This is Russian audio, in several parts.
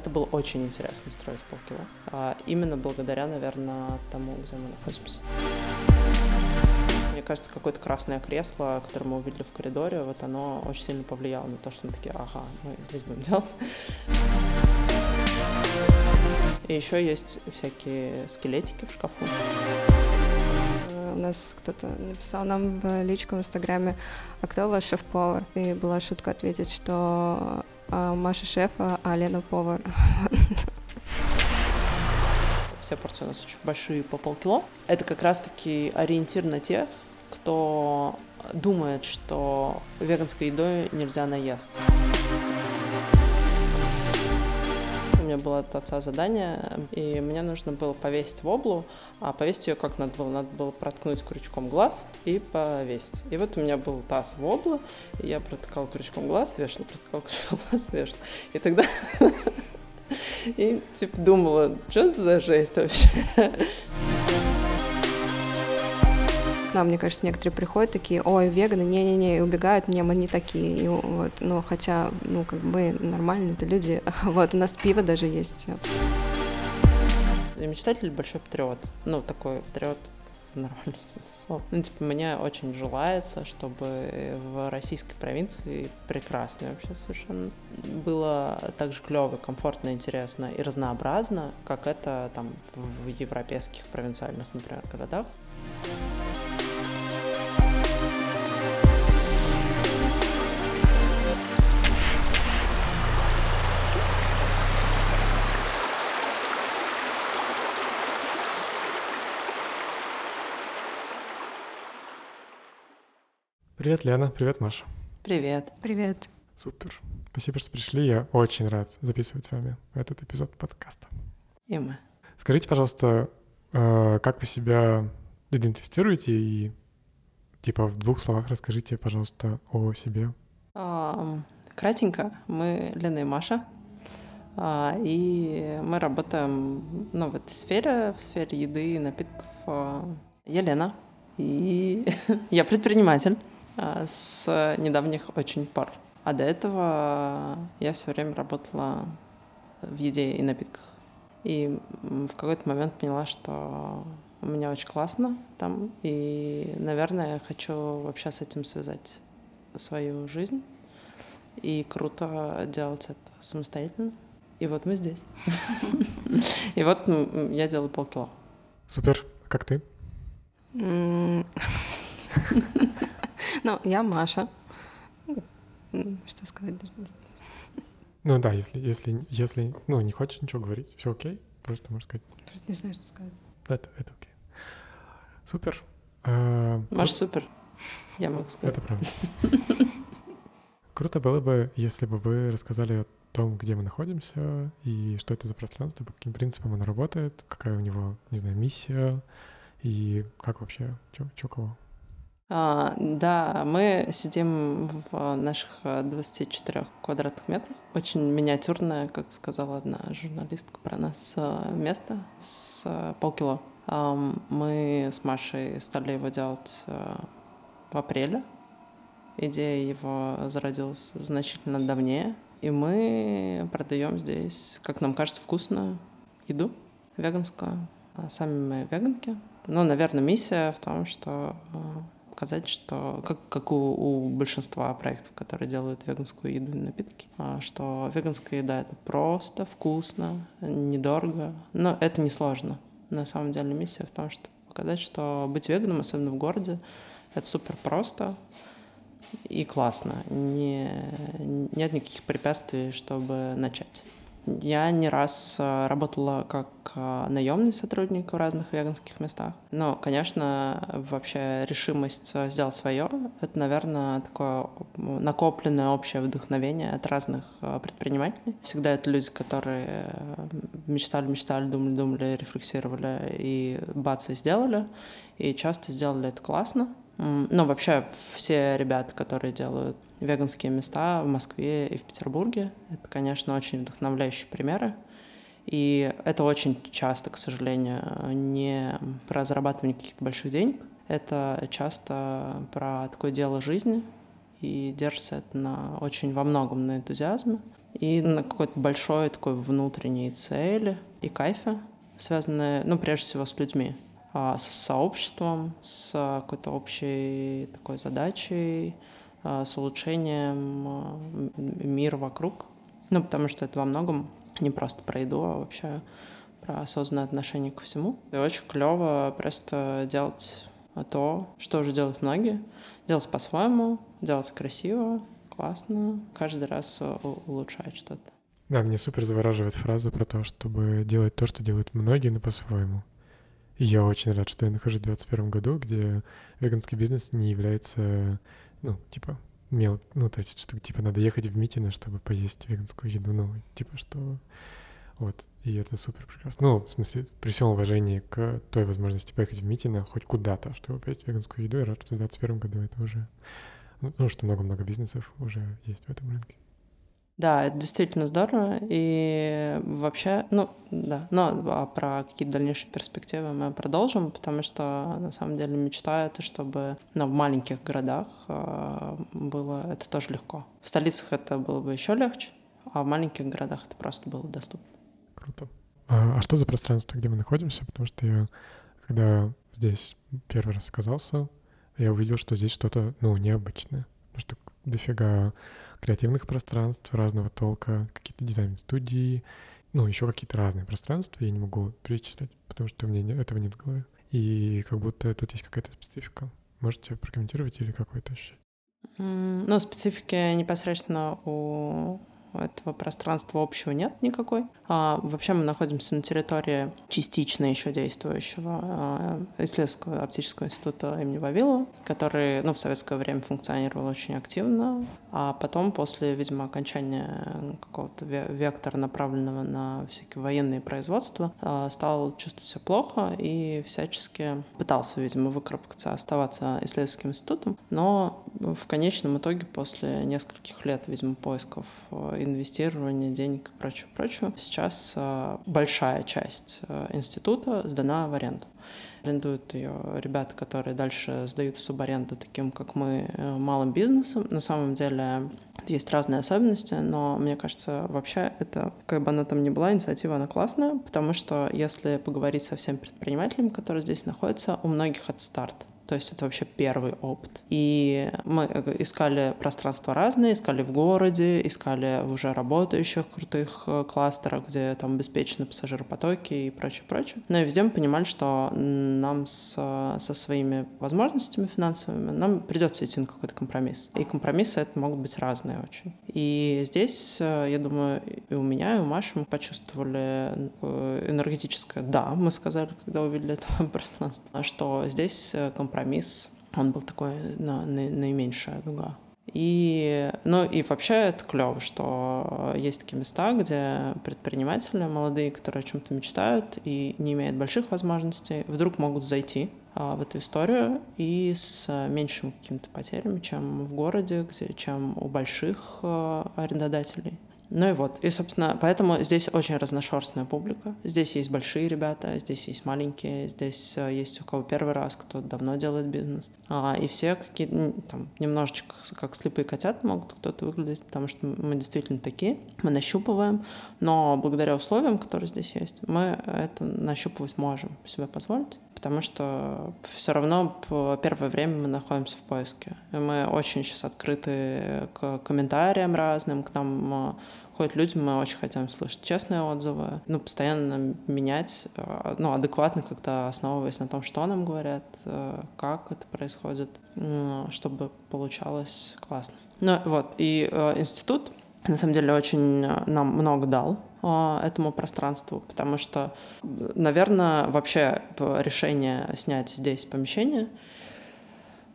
Это было очень интересно строить полкило. А именно благодаря, наверное, тому, где мы находимся. Мне кажется, какое-то красное кресло, которое мы увидели в коридоре, вот оно очень сильно повлияло на то, что мы такие, ага, мы здесь будем делать. И еще есть всякие скелетики в шкафу. У нас кто-то написал нам в личку в Инстаграме, а кто у вас шеф-повар? И была шутка ответить, что Маша шеф, а Лена повар. Все порции у нас очень большие, по полкило. Это как раз-таки ориентир на тех, кто думает, что веганской едой нельзя наесться меня было от отца задание, и мне нужно было повесить воблу, а повесить ее как надо было? Надо было проткнуть крючком глаз и повесить. И вот у меня был таз воблы, и я протыкал крючком глаз, вешал, протыкал крючком глаз, вешал. И тогда и типа думала, что за жесть вообще? Нам, мне кажется, некоторые приходят такие, ой, веганы, не-не-не, и убегают, не, мы не такие, и вот, ну, хотя, ну, как бы нормальные это люди, вот, у нас пиво даже есть. Мечтатель большой патриот, ну, такой патриот в нормальном смысле. Ну, типа, мне очень желается, чтобы в российской провинции прекрасно вообще совершенно было так же клево, комфортно, интересно и разнообразно, как это там в европейских провинциальных, например, городах. Привет, Лена. Привет, Маша. Привет. Привет. Супер. Спасибо, что пришли. Я очень рад записывать с вами этот эпизод подкаста. И мы. Скажите, пожалуйста, э, как вы себя идентифицируете и типа в двух словах расскажите, пожалуйста, о себе. Кратенько. Мы Лена и Маша. А, и мы работаем ну, в этой сфере, в сфере еды и напитков. А, я Лена, и я предприниматель. А, с недавних очень пор. А до этого я все время работала в еде и напитках. И в какой-то момент поняла, что у меня очень классно там, и, наверное, я хочу вообще с этим связать свою жизнь. И круто делать это самостоятельно. И вот мы здесь. И вот я делаю полкило. Супер. Как ты? Ну, я Маша. Что сказать? Ну да, если, если, если, ну, не хочешь ничего говорить, все окей, просто можешь сказать. Просто не знаю, что сказать. Это, это окей. Супер. А, Маша супер. Я могу сказать. Это правда. Круто было бы, если бы вы рассказали о том, где мы находимся, и что это за пространство, по каким принципам оно работает, какая у него, не знаю, миссия, и как вообще, чё, кого. А, да, мы сидим в наших 24 квадратных метрах. Очень миниатюрное, как сказала одна журналистка про нас, э, место с э, полкило. Мы с Машей стали его делать э, в апреле. Идея его зародилась значительно давнее. И мы продаем здесь, как нам кажется, вкусную еду веганскую. А сами мы веганки. Ну, наверное, миссия в том, что показать, что как, как у, у большинства проектов, которые делают веганскую еду и напитки, а, что веганская еда — это просто, вкусно, недорого, но это не сложно. На самом деле миссия в том, чтобы показать, что быть веганом, особенно в городе, это супер просто и классно. Не, нет никаких препятствий, чтобы начать. Я не раз э, работала как э, наемный сотрудник в разных веганских местах. Но, конечно, вообще решимость э, сделать свое — это, наверное, такое накопленное общее вдохновение от разных предпринимателей. Всегда это люди, которые мечтали, мечтали, думали, думали, рефлексировали и бац, и сделали. И часто сделали это классно. Ну, вообще, все ребята, которые делают веганские места в Москве и в Петербурге, это, конечно, очень вдохновляющие примеры. И это очень часто, к сожалению, не про зарабатывание каких-то больших денег. Это часто про такое дело жизни, и держится это на очень во многом на энтузиазме. и на какой-то большой такой внутренней цели и кайфе, связанные, ну, прежде всего, с людьми, с сообществом, с какой-то общей такой задачей, а, с улучшением а, мира вокруг. Ну, потому что это во многом не просто про еду, а вообще про осознанное отношение ко всему. И очень клево просто делать то, что уже делают многие. Делать по-своему, делать красиво, классно, каждый раз улучшать что-то. Да, мне супер завораживает фраза про то, чтобы делать то, что делают многие, но по-своему. Я очень рад, что я нахожусь в 2021 году, где веганский бизнес не является, ну, типа, мел... Ну, то есть, что, типа, надо ехать в Митино, чтобы поесть веганскую еду. Ну, типа, что... Вот, и это супер прекрасно. Ну, в смысле, при всем уважении к той возможности поехать в Митино хоть куда-то, чтобы поесть веганскую еду, я рад, что в 2021 году это уже... Ну, что много-много бизнесов уже есть в этом рынке. Да, это действительно здорово. И вообще, ну, да, но а про какие-то дальнейшие перспективы мы продолжим, потому что на самом деле мечта это, чтобы ну, в маленьких городах э, было это тоже легко. В столицах это было бы еще легче, а в маленьких городах это просто было доступно. Круто. А, а что за пространство, где мы находимся? Потому что я, когда здесь первый раз оказался, я увидел, что здесь что-то, ну, необычное. Потому что дофига креативных пространств разного толка, какие-то дизайн-студии, ну, еще какие-то разные пространства, я не могу перечислять, потому что у меня этого нет в голове. И как будто тут есть какая-то специфика. Можете прокомментировать или как вы это ощущаете? Ну, специфики непосредственно у этого пространства общего нет никакой. А, вообще мы находимся на территории частично еще действующего а, исследовательского оптического института имени Вавилова, который ну, в советское время функционировал очень активно, а потом после, видимо, окончания какого-то вектора, направленного на всякие военные производства, а, стал чувствовать себя плохо и всячески пытался, видимо, выкарабкаться, оставаться исследовательским институтом, но в конечном итоге после нескольких лет, видимо, поисков инвестирования денег и прочее, прочее, сейчас э, большая часть э, института сдана в аренду. Арендуют ее ребята, которые дальше сдают в субаренду таким, как мы, э, малым бизнесом. На самом деле есть разные особенности, но мне кажется, вообще это, как бы она там ни была, инициатива, она классная, потому что если поговорить со всеми предпринимателями, которые здесь находятся, у многих это старт. То есть это вообще первый опыт. И мы искали пространства разные, искали в городе, искали в уже работающих крутых э, кластерах, где там обеспечены пассажиропотоки и прочее, прочее. Но и везде мы понимали, что нам с, со своими возможностями финансовыми нам придется идти на какой-то компромисс. И компромиссы это могут быть разные очень. И здесь, э, я думаю, и у меня, и у Маши мы почувствовали энергетическое «да», мы сказали, когда увидели это пространство, что здесь э, компромисс компромисс, он был такой на, на, наименьшая дуга. И, ну и вообще это клево, что есть такие места, где предприниматели молодые, которые о чем-то мечтают и не имеют больших возможностей, вдруг могут зайти а, в эту историю и с меньшими какими-то потерями, чем в городе, где, чем у больших а, арендодателей. Ну и вот. И, собственно, поэтому здесь очень разношерстная публика. Здесь есть большие ребята, здесь есть маленькие, здесь э, есть у кого первый раз, кто давно делает бизнес. А, и все какие там немножечко как слепые котята могут кто-то выглядеть, потому что мы действительно такие. Мы нащупываем, но благодаря условиям, которые здесь есть, мы это нащупывать можем себе позволить потому что все равно первое время мы находимся в поиске. И мы очень сейчас открыты к комментариям разным, к нам э, ходят люди, мы очень хотим слышать честные отзывы, ну, постоянно менять, э, ну, адекватно как-то основываясь на том, что нам говорят, э, как это происходит, чтобы получалось классно. Ну, вот, и институт, на самом деле, очень нам много дал, этому пространству, потому что, наверное, вообще решение снять здесь помещение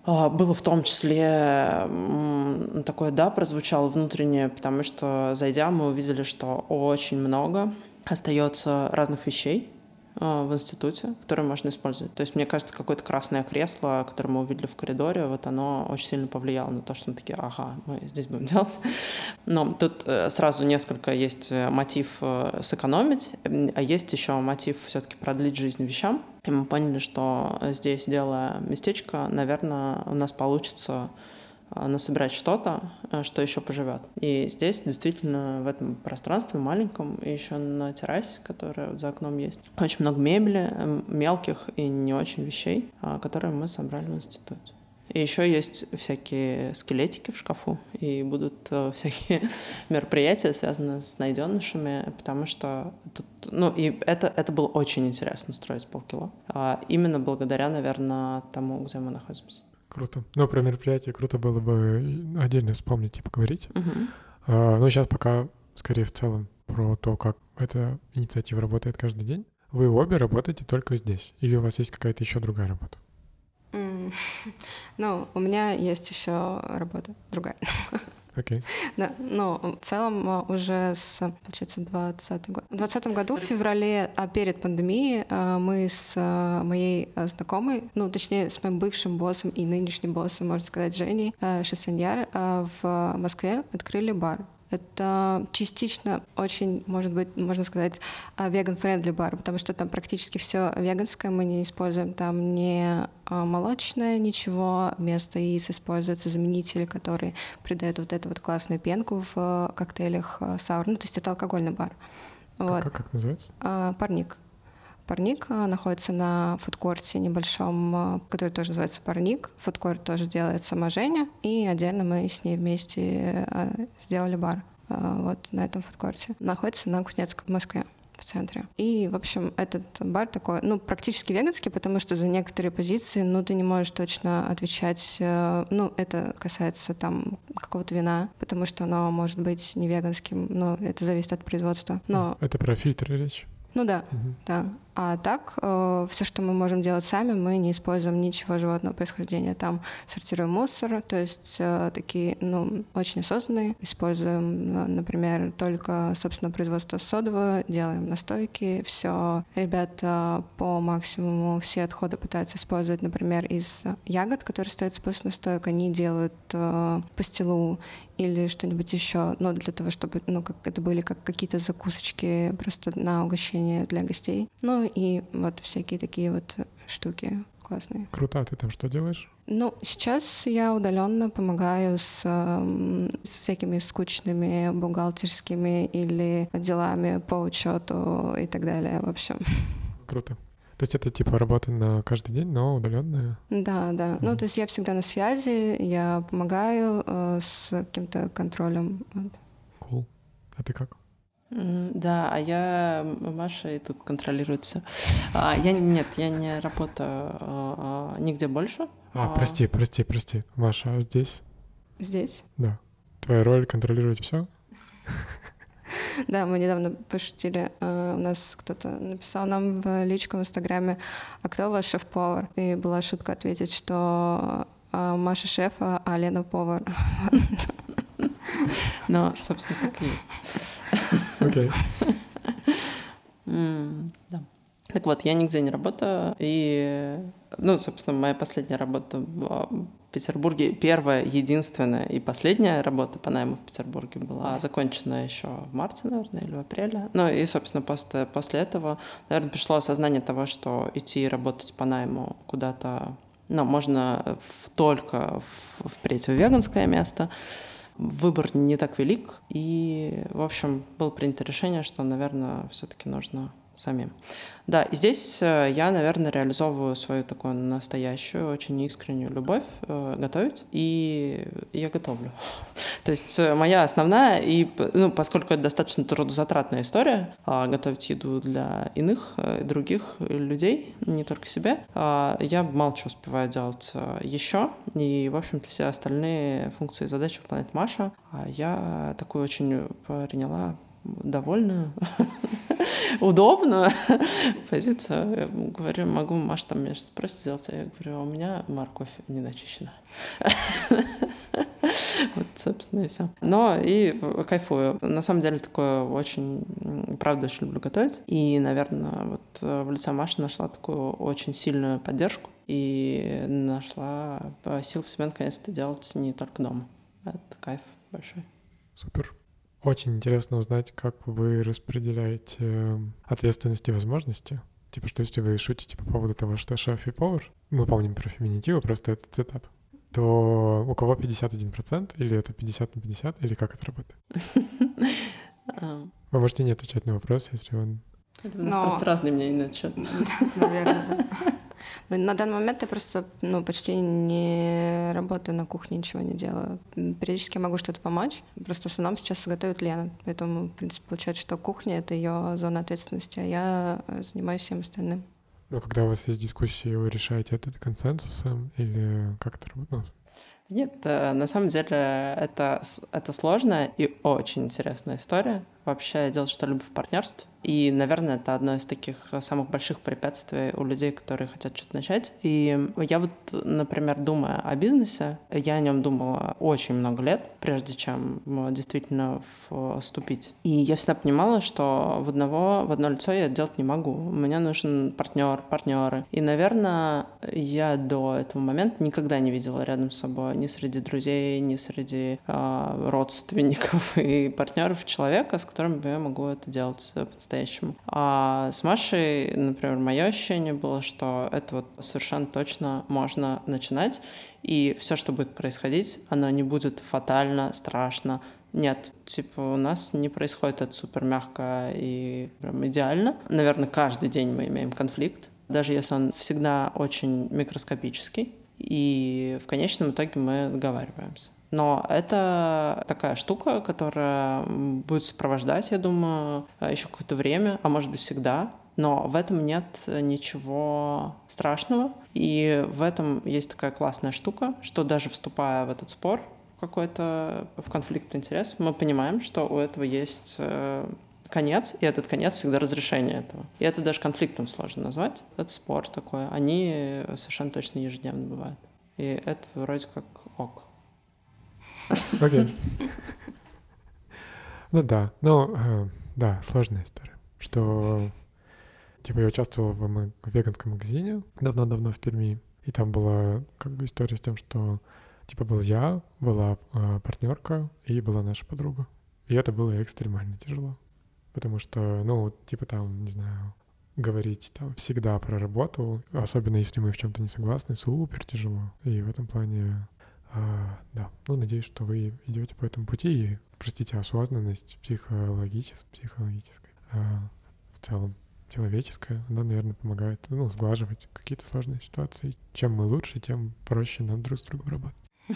было в том числе такое «да» прозвучало внутреннее, потому что, зайдя, мы увидели, что очень много остается разных вещей, а, в институте, которые можно использовать. То есть, мне кажется, какое-то красное кресло, которое мы увидели в коридоре, вот оно очень сильно повлияло на то, что мы такие, ага, мы здесь будем делать. Но тут э, сразу несколько есть э, мотив э, сэкономить, а есть еще мотив все-таки продлить жизнь вещам. И мы поняли, что здесь, делая местечко, наверное, у нас получится а, насобирать что-то, а, что еще поживет. И здесь действительно в этом пространстве маленьком и еще на террасе, которая за окном есть, очень много мебели, мелких и не очень вещей, а, которые мы собрали в институте. И еще есть всякие скелетики в шкафу, и будут э, всякие мероприятия, связанные с найденышами, потому что тут, ну, и это, это было очень интересно строить полкило. Именно благодаря, наверное, тому, где мы находимся. Круто. Ну, про мероприятие круто было бы отдельно вспомнить и поговорить. Угу. А, ну, сейчас пока скорее в целом про то, как эта инициатива работает каждый день. Вы обе работаете только здесь? Или у вас есть какая-то еще другая работа? Ну, у меня есть еще работа другая. Окей. Okay. Да, но в целом а, уже с, получается, 20 год. В 20 году, в феврале, а перед пандемией, а, мы с моей знакомой, ну, точнее, с моим бывшим боссом и нынешним боссом, можно сказать, Женей Шассаньяр, в Москве открыли бар. Это частично очень, может быть, можно сказать, веган-френдли бар, потому что там практически все веганское, мы не используем там не молочное ничего, вместо яиц используются заменители, которые придают вот эту вот классную пенку в коктейлях саур, ну, то есть это алкогольный бар. Вот. Как, как называется? Парник. Парник находится на фудкорте небольшом, который тоже называется Парник. Фудкорт тоже делает сама Женя, и отдельно мы с ней вместе сделали бар вот на этом фудкорте. Находится на Кузнецком в Москве в центре. И, в общем, этот бар такой, ну, практически веганский, потому что за некоторые позиции, ну, ты не можешь точно отвечать, э, ну, это касается там какого-то вина, потому что оно может быть не веганским, но это зависит от производства. Но... Это про фильтры речь? Ну да, угу. да. А так, э, все, что мы можем делать сами, мы не используем ничего животного происхождения. Там сортируем мусор, то есть э, такие, ну, очень осознанные. Используем, например, только, собственно, производство содового, делаем настойки, все. Ребята по максимуму все отходы пытаются использовать, например, из ягод, которые стоят после настоек, они делают э, пастилу или что-нибудь еще, ну, для того, чтобы, ну, как это были как какие-то закусочки просто на угощение для гостей. Ну, и вот всякие такие вот штуки классные. Круто, а ты там что делаешь? Ну, сейчас я удаленно помогаю с, с всякими скучными бухгалтерскими или делами по учету и так далее, в общем. Круто. То есть это типа работа на каждый день, но удаленная? Да, да. Mm. Ну, то есть я всегда на связи, я помогаю э, с каким-то контролем. Cool. А ты как? Да, а я Маша и тут контролирует все. А, я нет, я не работаю а, а, нигде больше. А, а, прости, прости, прости. Маша, а здесь? Здесь? Да. Твоя роль контролировать все? Да, мы недавно пошутили, у нас кто-то написал нам в личку в Инстаграме, а кто ваш шеф-повар? И была шутка ответить, что Маша шеф, а Лена повар. Но, собственно, так и есть. Окей. Да. Так вот, я нигде не работаю, и, ну, собственно, моя последняя работа в Петербурге, первая, единственная и последняя работа по найму в Петербурге была закончена еще в марте, наверное, или в апреле. Ну, и, собственно, после, после этого, наверное, пришло осознание того, что идти работать по найму куда-то, ну, можно в, только в, впредь в веганское место, выбор не так велик, и, в общем, было принято решение, что, наверное, все-таки нужно самим. Да, и здесь э, я, наверное, реализовываю свою такую настоящую, очень искреннюю любовь э, готовить, и я готовлю. То есть э, моя основная, и ну, поскольку это достаточно трудозатратная история, э, готовить еду для иных, э, других людей, не только себе, э, я мало чего успеваю делать э, еще, и, в общем-то, все остальные функции и задачи выполняет Маша, а я такую очень приняла довольно удобную позицию. Я говорю, могу, Маша, там меня что-то просто сделать. А я говорю, «А у меня морковь не начищена. Вот, собственно, и все. Но и кайфую. На самом деле, такое очень, правда, очень люблю готовить. И, наверное, вот э, в лице Маши нашла такую очень сильную поддержку и нашла сил в себе наконец-то делать не только дома. Это кайф большой. Супер. Очень интересно узнать, как вы распределяете эм, ответственности и возможности. Типа, что если вы шутите по поводу того, что шеф и повар, мы помним про феминитивы, просто это цитат, то у кого 51%, или это 50 на 50, или как это работает? Вы можете не отвечать на вопрос, если он... Это у нас просто разные мнения на этот счет. Наверное, Но на данный момент я просто ну, почти не работаю на кухне, ничего не делаю. Периодически могу что-то помочь. Просто в основном сейчас готовит Лена. Поэтому, в принципе, получается, что кухня — это ее зона ответственности, а я занимаюсь всем остальным. Но когда у вас есть дискуссии, вы решаете это консенсусом или как это работает? Ну, нет, э, на самом деле это, это сложная и очень интересная история. Вообще делать что-либо в партнерстве. И, наверное, это одно из таких самых больших препятствий у людей, которые хотят что-то начать. И я вот, например, думая о бизнесе, я о нем думала очень много лет, прежде чем действительно вступить. И я всегда понимала, что в одного, в одно лицо я делать не могу. Мне нужен партнер, партнеры. И, наверное, я до этого момента никогда не видела рядом с собой ни среди друзей, ни среди э, родственников и партнеров человека, с которым я могу это делать по-настоящему. А с Машей, например, мое ощущение было, что это вот совершенно точно можно начинать, и все, что будет происходить, оно не будет фатально, страшно, нет, типа у нас не происходит это супер мягко и прям идеально. Наверное, каждый день мы имеем конфликт, даже если он всегда очень микроскопический. И в конечном итоге мы договариваемся. Но это такая штука, которая будет сопровождать, я думаю, еще какое-то время, а может быть всегда. Но в этом нет ничего страшного. И в этом есть такая классная штука, что даже вступая в этот спор, какой-то в конфликт интересов, мы понимаем, что у этого есть э, конец, и этот конец всегда разрешение этого. И это даже конфликтом сложно назвать. Это спор такой. Они совершенно точно ежедневно бывают. И это вроде как ок. Окей. Ну да, ну да, сложная история. Что типа я участвовал в, веганском магазине давно-давно в Перми, и там была как бы история с тем, что типа был я, была э, партнерка и была наша подруга. И это было экстремально тяжело. Потому что, ну, типа там, не знаю, говорить там всегда про работу, особенно если мы в чем-то не согласны, супер тяжело. И в этом плане а, да, ну, надеюсь, что вы идете по этому пути и, простите, осознанность психологическая, психологическая а, в целом человеческая, она, наверное, помогает, ну, сглаживать какие-то сложные ситуации. Чем мы лучше, тем проще нам друг с другом работать.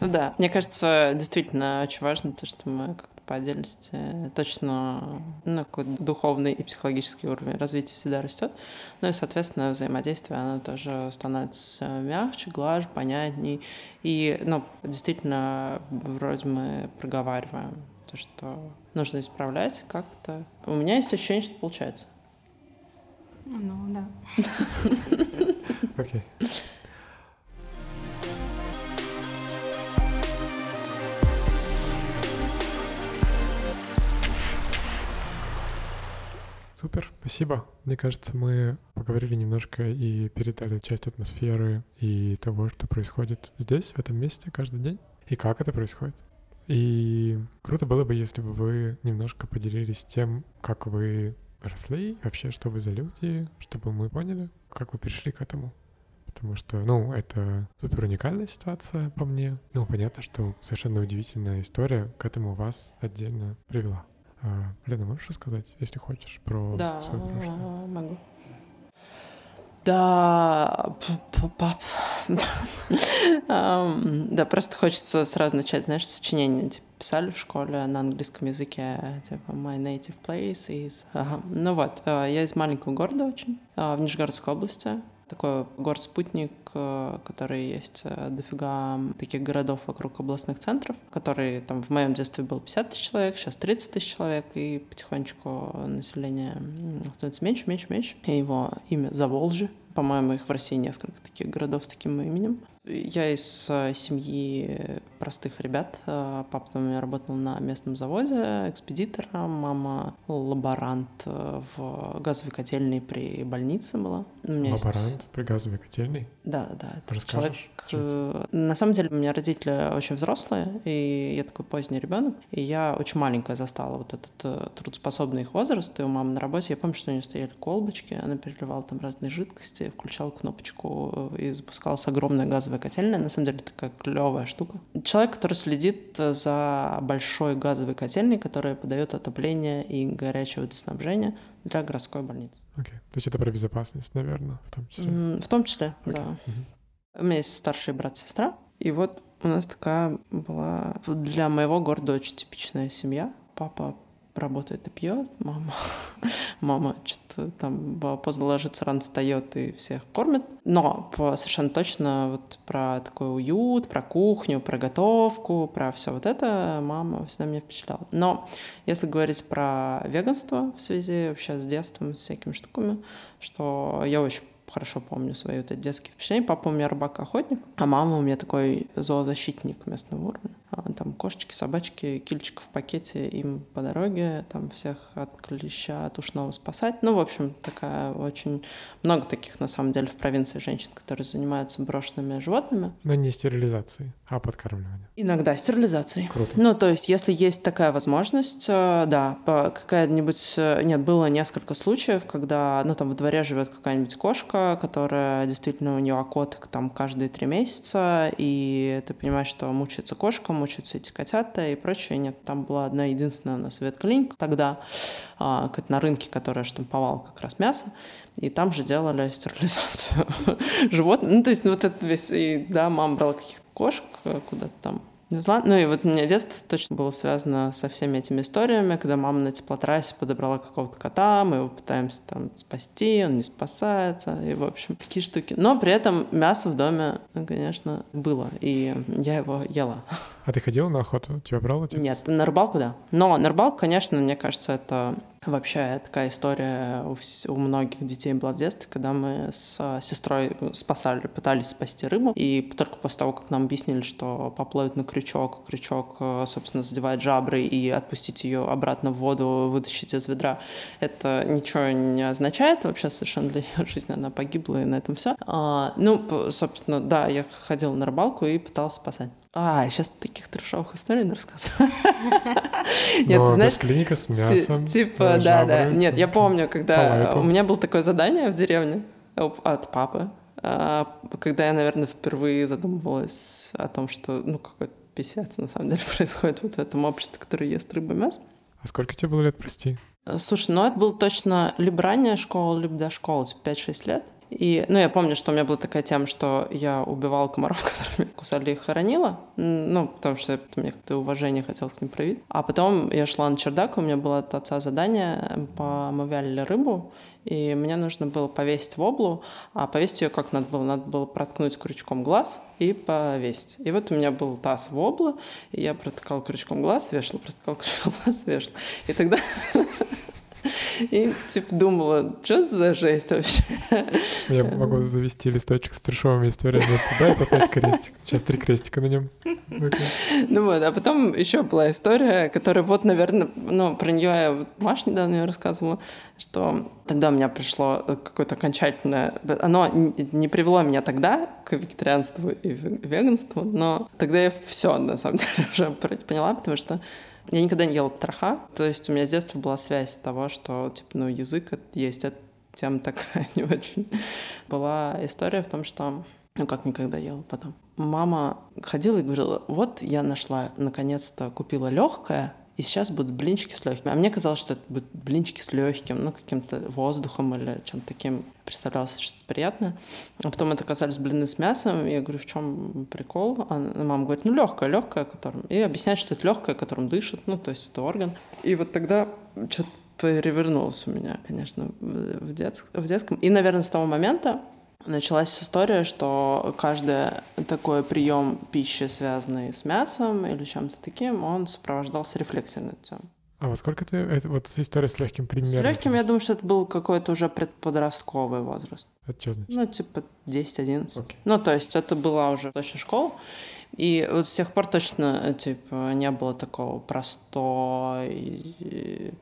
Ну да, мне кажется, действительно очень важно то, что мы как по отдельности точно ну, какой-то духовный и психологический уровень развития всегда растет. Ну и, соответственно, взаимодействие, оно тоже становится мягче, глаже, понятней. И, ну, действительно, вроде мы проговариваем то, что нужно исправлять как-то. У меня есть ощущение, что получается. Ну, да. Окей. Okay. Супер, спасибо. Мне кажется, мы поговорили немножко и передали часть атмосферы и того, что происходит здесь, в этом месте каждый день, и как это происходит. И круто было бы, если бы вы немножко поделились тем, как вы росли, вообще, что вы за люди, чтобы мы поняли, как вы пришли к этому. Потому что, ну, это супер уникальная ситуация по мне. Ну, понятно, что совершенно удивительная история к этому вас отдельно привела. А, Лена, можешь рассказать, если хочешь, про да, свое прошлое? могу. Да, да, просто хочется сразу начать, знаешь, сочинение. Типа, писали в школе на английском языке, типа My native place is... Ага. Ну вот, э, я из маленького города очень, э, в Нижегородской области такой город-спутник, э, который есть э, дофига таких городов вокруг областных центров, который там в моем детстве был 50 тысяч человек, сейчас 30 тысяч человек, и потихонечку население становится меньше, меньше, меньше. И его имя Заволжье, по-моему, их в России несколько таких городов с таким именем. Я из э, семьи простых ребят. Э, папа у меня работал на местном заводе экспедитором, мама лаборант э, в газовой котельной при больнице была. лаборант есть... при газовой котельной? Да, да. Это Расскажешь? Человек... На самом деле у меня родители очень взрослые, и я такой поздний ребенок, и я очень маленькая застала вот этот трудоспособный их возраст, и у мамы на работе, я помню, что у нее стояли колбочки, она переливала там разные жидкости, где включал кнопочку и запускалась огромная газовая котельная. На самом деле такая клевая штука. Человек, который следит за большой газовой котельной, которая подает отопление и горячее водоснабжение для городской больницы. Окей. Okay. То есть это про безопасность, наверное, в том числе? В том числе, okay. да. Mm-hmm. У меня есть старший брат и сестра, и вот у нас такая была для моего города очень типичная семья. Папа работает и пьет, мама, мама что-то там поздно ложится, рано встает и всех кормит. Но совершенно точно вот про такой уют, про кухню, про готовку, про все вот это мама всегда меня впечатляла. Но если говорить про веганство в связи вообще с детством, с всякими штуками, что я очень хорошо помню свои вот эти детские впечатления. Папа у меня рыбак-охотник, а мама у меня такой зоозащитник местного уровня. А, там кошечки, собачки, кильчик в пакете им по дороге, там всех от клеща, от ушного спасать. Ну, в общем, такая очень... Много таких, на самом деле, в провинции женщин, которые занимаются брошенными животными. Но не стерилизацией, а подкармливанием. Иногда стерилизацией. Круто. Ну, то есть, если есть такая возможность, э, да, какая-нибудь... Э, нет, было несколько случаев, когда, ну, там во дворе живет какая-нибудь кошка, которая действительно у нее окоток там каждые три месяца, и ты понимаешь, что мучается кошка, мучаются эти котята и прочее. Нет, там была одна единственная у нас ветклиника тогда, а, на рынке, которая штамповала как раз мясо, и там же делали стерилизацию животных. Ну, то есть, вот это весь, и, да, мама брала каких-то кошек э, куда-то там Зла... Ну и вот у меня детство точно было связано со всеми этими историями, когда мама на теплотрассе подобрала какого-то кота, мы его пытаемся там спасти, он не спасается, и, в общем, такие штуки. Но при этом мясо в доме, конечно, было, и я его ела. А ты ходила на охоту? Тебя брал отец? Нет, на рыбалку, да. Но на рыбалку, конечно, мне кажется, это Вообще такая история у, вс- у многих детей была в детстве, когда мы с сестрой спасали, пытались спасти рыбу, и только после того, как нам объяснили, что поплывет на крючок, крючок, э, собственно, задевает жабры, и отпустить ее обратно в воду, вытащить из ведра, это ничего не означает вообще совершенно для ее жизни, она погибла, и на этом все. А, ну, собственно, да, я ходила на рыбалку и пыталась спасать. А, сейчас таких трешовых историй не рассказываю. Нет, ты знаешь... клиника с мясом. Типа, да, да. Нет, я помню, когда у меня было такое задание в деревне от папы, а, когда я, наверное, впервые задумывалась о том, что, ну, какой-то писец на самом деле происходит вот в этом обществе, которое ест рыбу и мясо. А сколько тебе было лет, прости? Слушай, ну это было точно либо ранняя школа, либо до школы, типа 5-6 лет. И, ну, я помню, что у меня была такая тема, что я убивала комаров, которые кусали и хоронила. Ну, потому что мне как-то уважение хотелось к ним проявить. А потом я шла на чердак, у меня было от отца задание, мы вялили рыбу, и мне нужно было повесить воблу, а повесить ее как надо было? Надо было проткнуть крючком глаз и повесить. И вот у меня был таз воблы, и я протыкал крючком глаз, вешал, протыкал крючком глаз, вешал. И тогда И, типа, думала, что за жесть вообще? Я могу завести листочек с трешовыми историями туда и поставить крестик. Сейчас три крестика на нем. Ну вот, а потом еще была история, которая вот, наверное, ну, про нее я Маш недавно ее рассказывала, что тогда у меня пришло какое-то окончательное... Оно не привело меня тогда к вегетарианству и веганству, но тогда я все, на самом деле, уже поняла, потому что я никогда не ела потроха. То есть у меня с детства была связь того, что, типа, ну, язык есть, это тема такая не очень. Была история в том, что ну, как никогда ела потом. Мама ходила и говорила, вот я нашла, наконец-то купила легкое, и сейчас будут блинчики с легким. А мне казалось, что это будут блинчики с легким, ну, каким-то воздухом или чем-то таким. Представлялось что-то приятное. А потом это оказались блины с мясом. И я говорю, в чем прикол? А мама говорит, ну, легкое, легкое, которым. И объясняет, что это легкое, которым дышит, ну, то есть это орган. И вот тогда что-то перевернулось у меня, конечно, в, детск... в детском. И, наверное, с того момента началась история, что каждый такой прием пищи, связанный с мясом или чем-то таким, он сопровождался рефлексией на эту тему. А во сколько ты... Это вот история с легким примером? С легким, я думаю, что это был какой-то уже предподростковый возраст. Это что значит? Ну, типа 10-11. Okay. Ну, то есть это была уже точно школа. И вот с тех пор точно, типа, не было такого простой,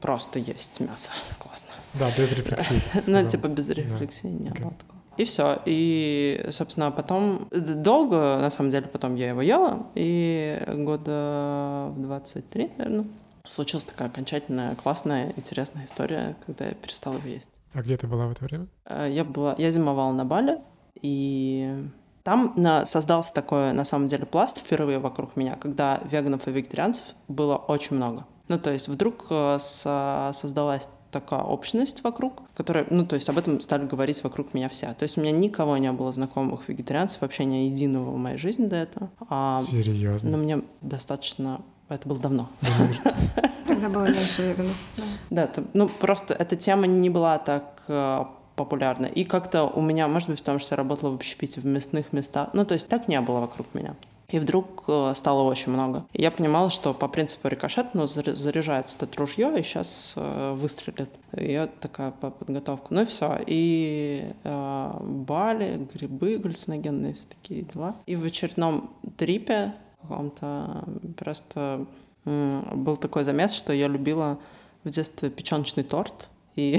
просто есть мясо. Классно. Да, без рефлексии. Ну, типа, без рефлексии не было такого. И все. И, собственно, потом долго, на самом деле, потом я его ела. И года в 23, наверное, случилась такая окончательная, классная, интересная история, когда я перестала его есть. А где ты была в это время? Э, я была, я зимовала на Бали, и там на, создался такой, на самом деле, пласт впервые вокруг меня, когда веганов и вегетарианцев было очень много. Ну, то есть вдруг э, со, создалась такая общность вокруг, которая, ну, то есть об этом стали говорить вокруг меня вся. То есть у меня никого не было знакомых вегетарианцев, вообще ни единого в моей жизни до этого. А, Серьезно? Но мне достаточно... Это было давно. Тогда было меньше веганов. Да, ну, просто эта тема не была так э, популярна. И как-то у меня, может быть, потому что я работала в общепите в мясных местах, ну, то есть так не было вокруг меня. И вдруг э, стало очень много. И я понимала, что по принципу рикошет, ну, заряжается это ружье, и сейчас э, выстрелит. И я такая по подготовку. Ну и все. И э, Бали, грибы галлюциногенные, все такие дела. И в очередном трипе каком-то просто был такой замес, что я любила в детстве печеночный торт. И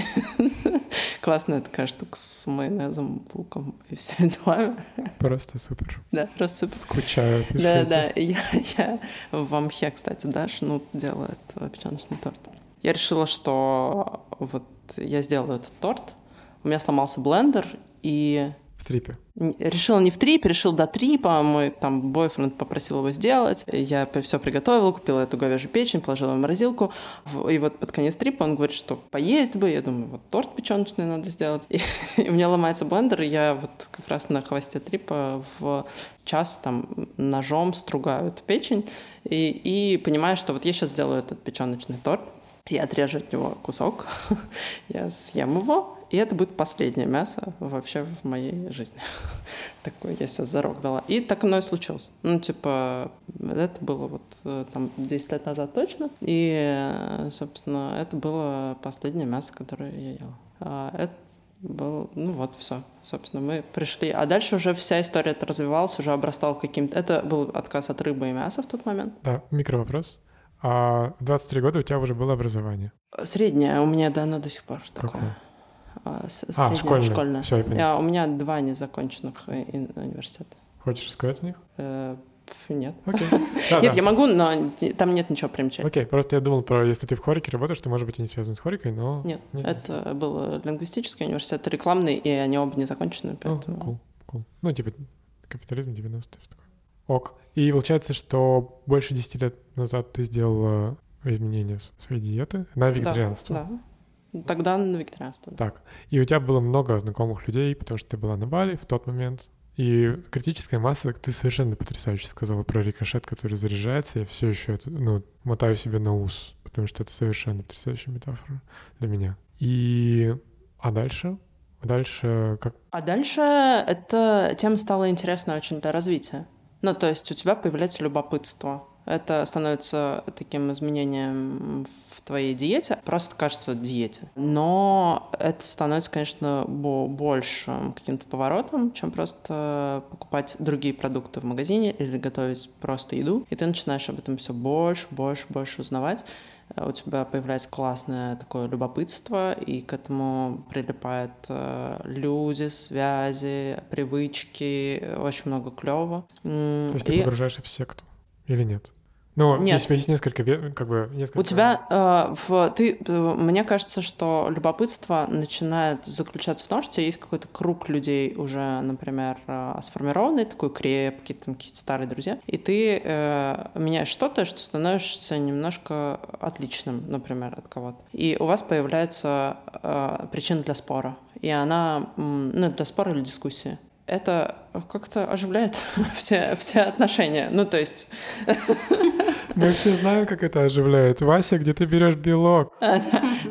классная такая штука с майонезом, луком и всеми делами. Просто супер. Да, просто супер. Скучаю. Пишите. Да, да. Я, я в Амхе, кстати, да, Шнут делает печеночный торт. Я решила, что вот я сделаю этот торт. У меня сломался блендер, и в трипе? Решил не в трипе, решил до трипа. Мой там бойфренд попросил его сделать. Я все приготовила, купила эту говяжью печень, положила в морозилку. И вот под конец трипа он говорит, что поесть бы. Я думаю, вот торт печеночный надо сделать. И, и у меня ломается блендер, и я вот как раз на хвосте трипа в час там ножом стругаю эту печень и, и понимаю, что вот я сейчас сделаю этот печеночный торт. Я отрежу от него кусок, я съем его, и это будет последнее мясо вообще в моей жизни. Такой я себе зарок дала. И так оно и случилось. Ну, типа, это было вот э, там 10 лет назад точно. И, э, собственно, это было последнее мясо, которое я ела. А это был, ну вот, все, собственно, мы пришли. А дальше уже вся история это развивалась, уже обрастал каким-то... Это был отказ от рыбы и мяса в тот момент. Да, микровопрос. А 23 года у тебя уже было образование? Среднее, у меня, да, оно до сих пор Какое? А, а школьное. школьное. Все, я понял. Я, у меня два незаконченных э, университета. Хочешь рассказать о них? Э, нет. Окей. нет, я могу, но там нет ничего примечательного. Окей, просто я думал, про если ты в хорике работаешь, то, может быть, и не связан с хорикой, но... Нет, это был лингвистический университет, рекламный, и они оба не закончены, поэтому... Cool, cool. Ну, типа, капитализм 90-е, такое. Ок. И получается, что больше 10 лет назад ты сделала изменения своей диеты на вегетарианство. Да, да. Тогда на вегетарианство. Так. И у тебя было много знакомых людей, потому что ты была на Бали в тот момент. И критическая масса, ты совершенно потрясающе сказала про рикошет, который заряжается. Я все еще это, ну, мотаю себе на ус, потому что это совершенно потрясающая метафора для меня. И... А дальше? Дальше как? А дальше эта тема стала интересна очень для развития. Ну, то есть у тебя появляется любопытство. Это становится таким изменением в твоей диете, просто кажется диете. Но это становится, конечно, большим каким-то поворотом, чем просто покупать другие продукты в магазине или готовить просто еду. И ты начинаешь об этом все больше, больше, больше узнавать у тебя появляется классное такое любопытство, и к этому прилипают э, люди, связи, привычки, очень много клёва. То есть и... ты погружаешься в секту или нет? Ну, Нет. здесь есть несколько, как бы, несколько... У тебя, э, в, ты, э, мне кажется, что любопытство начинает заключаться в том, что у тебя есть какой-то круг людей уже, например, э, сформированный, такой крепкий, там какие-то старые друзья, и ты э, меняешь что-то, что становишься немножко отличным, например, от кого-то. И у вас появляется э, причина для спора, и она, ну, для спора или дискуссии это как-то оживляет все, все отношения. Ну, то есть... Мы все знаем, как это оживляет. Вася, где ты берешь белок?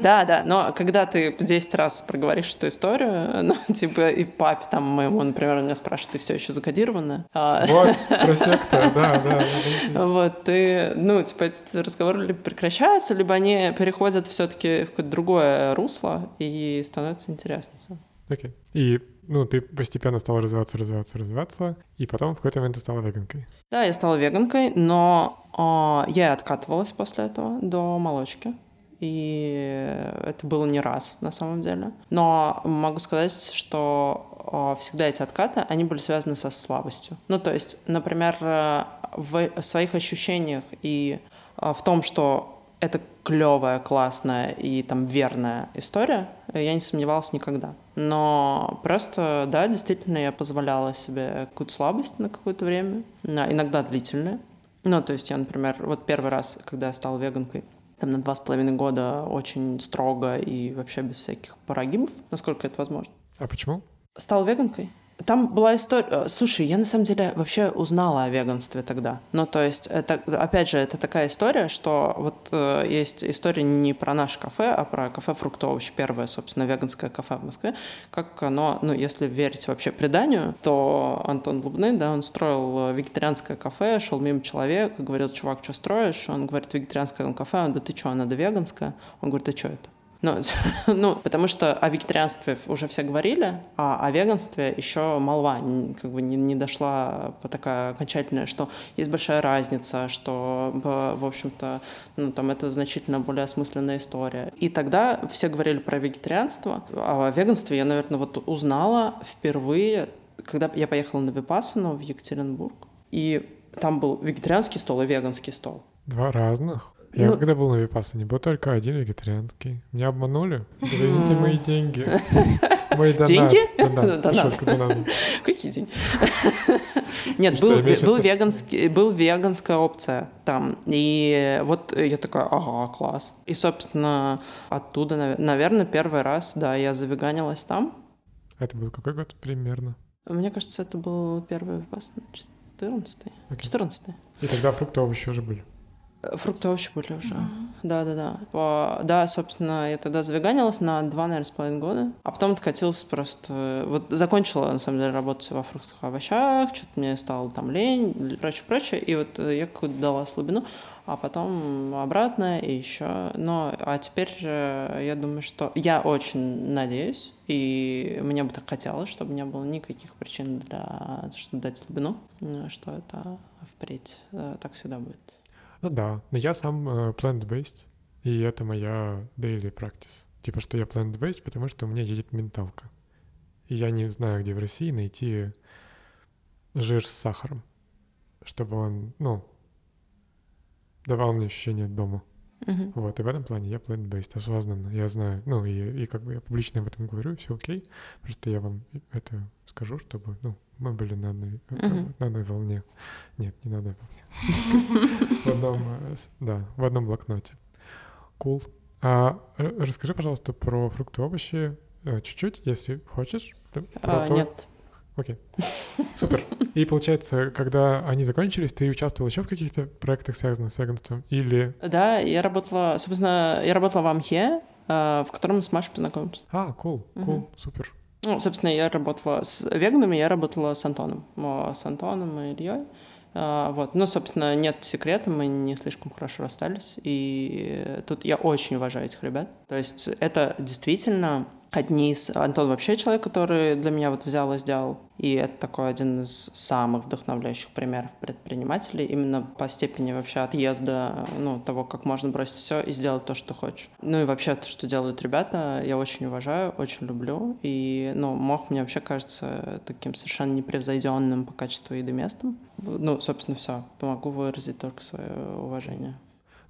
Да, да, но когда ты 10 раз проговоришь эту историю, ну, типа, и папе там моему, например, меня спрашивает, ты все еще закодирована? А вот, про сектор, да, да. Вот, ты, ну, типа, эти разговоры либо прекращаются, либо они переходят все-таки в какое-то другое русло и становится интересно. Окей. И ну, ты постепенно стала развиваться, развиваться, развиваться, и потом в какой-то момент ты стала веганкой. Да, я стала веганкой, но э, я откатывалась после этого до молочки. И это было не раз, на самом деле. Но могу сказать, что э, всегда эти откаты, они были связаны со слабостью. Ну, то есть, например, э, в, в своих ощущениях и э, в том, что это клевая, классная и там верная история, я не сомневалась никогда. Но просто, да, действительно, я позволяла себе какую-то слабость на какое-то время, иногда длительную. Ну, то есть я, например, вот первый раз, когда я стала веганкой, там на два с половиной года очень строго и вообще без всяких парагибов, насколько это возможно. А почему? Стала веганкой. Там была история... Э, слушай, я на самом деле вообще узнала о веганстве тогда. Ну, то есть, это, опять же, это такая история, что вот э, есть история не про наше кафе, а про кафе «Фруктовощ», первое, собственно, веганское кафе в Москве. Как оно, ну, если верить вообще преданию, то Антон Лубны, да, он строил вегетарианское кафе, шел мимо человека, говорил, чувак, что строишь? Он говорит, вегетарианское кафе. Он, да ты что, надо веганское? Он говорит, а что это? Ну, ну, потому что о вегетарианстве уже все говорили, а о веганстве еще молва как бы не, не дошла такая окончательная, что есть большая разница, что, в общем-то, ну, там это значительно более осмысленная история. И тогда все говорили про вегетарианство, а о веганстве я, наверное, вот узнала впервые, когда я поехала на Випассану в Екатеринбург, и там был вегетарианский стол и веганский стол. Два разных? Я ну, когда был на Випассане, был только один вегетарианский. Меня обманули. Верните мои деньги. Мой донат. Деньги? Донат. донат. Какие деньги? Нет, был, веганский, был веганская опция там. И вот я такая, ага, класс. И, собственно, оттуда, наверное, первый раз, да, я завеганилась там. Это был какой год примерно? Мне кажется, это был первый выпуск, 14 okay. 14 И тогда фрукты овощи уже были? Фрукты овощи были уже. Да, да, да. По... Да, собственно, я тогда завеганилась на два, наверное, с половиной года. А потом откатилась просто... Вот закончила, на самом деле, работать во фруктах и овощах, что-то мне стало там лень, прочее, прочее. И вот я какую-то дала слабину, а потом обратно и еще. Но, а теперь я думаю, что я очень надеюсь, и мне бы так хотелось, чтобы не было никаких причин для, чтобы дать слабину, что это впредь э, так всегда будет. Ну да, но я сам э, plant-based, и это моя daily practice. Типа, что я plant-based, потому что у меня едет менталка. И я не знаю, где в России найти жир с сахаром, чтобы он, ну, давал мне ощущение дома. Uh-huh. Вот, и в этом плане я plant-based, осознанно, я знаю, ну, и, и как бы я публично об этом говорю, все окей, просто я вам это скажу, чтобы, ну, мы были на одной, uh-huh. на одной волне. Нет, не на одной волне. В одном, э, да, в одном блокноте. Cool. А расскажи, пожалуйста, про фрукты и овощи э, чуть-чуть, если хочешь. А, нет. Окей. Супер. И получается, когда они закончились, ты участвовал еще в каких-то проектах, связанных с веганством? Или... Да, я работала, собственно, я работала в Амхе, в котором мы с Машей познакомились. А, cool, cool, супер. Ну, собственно, я работала с веганами, я работала с Антоном, с Антоном и Ильей. А, вот. Ну, собственно, нет секрета, мы не слишком хорошо расстались, и тут я очень уважаю этих ребят. То есть это действительно одни из... Антон вообще человек, который для меня вот взял и сделал. И это такой один из самых вдохновляющих примеров предпринимателей именно по степени вообще отъезда, ну, того, как можно бросить все и сделать то, что хочешь. Ну и вообще то, что делают ребята, я очень уважаю, очень люблю. И, ну, Мох мне вообще кажется таким совершенно непревзойденным по качеству еды местом. Ну, собственно, все. Могу выразить только свое уважение.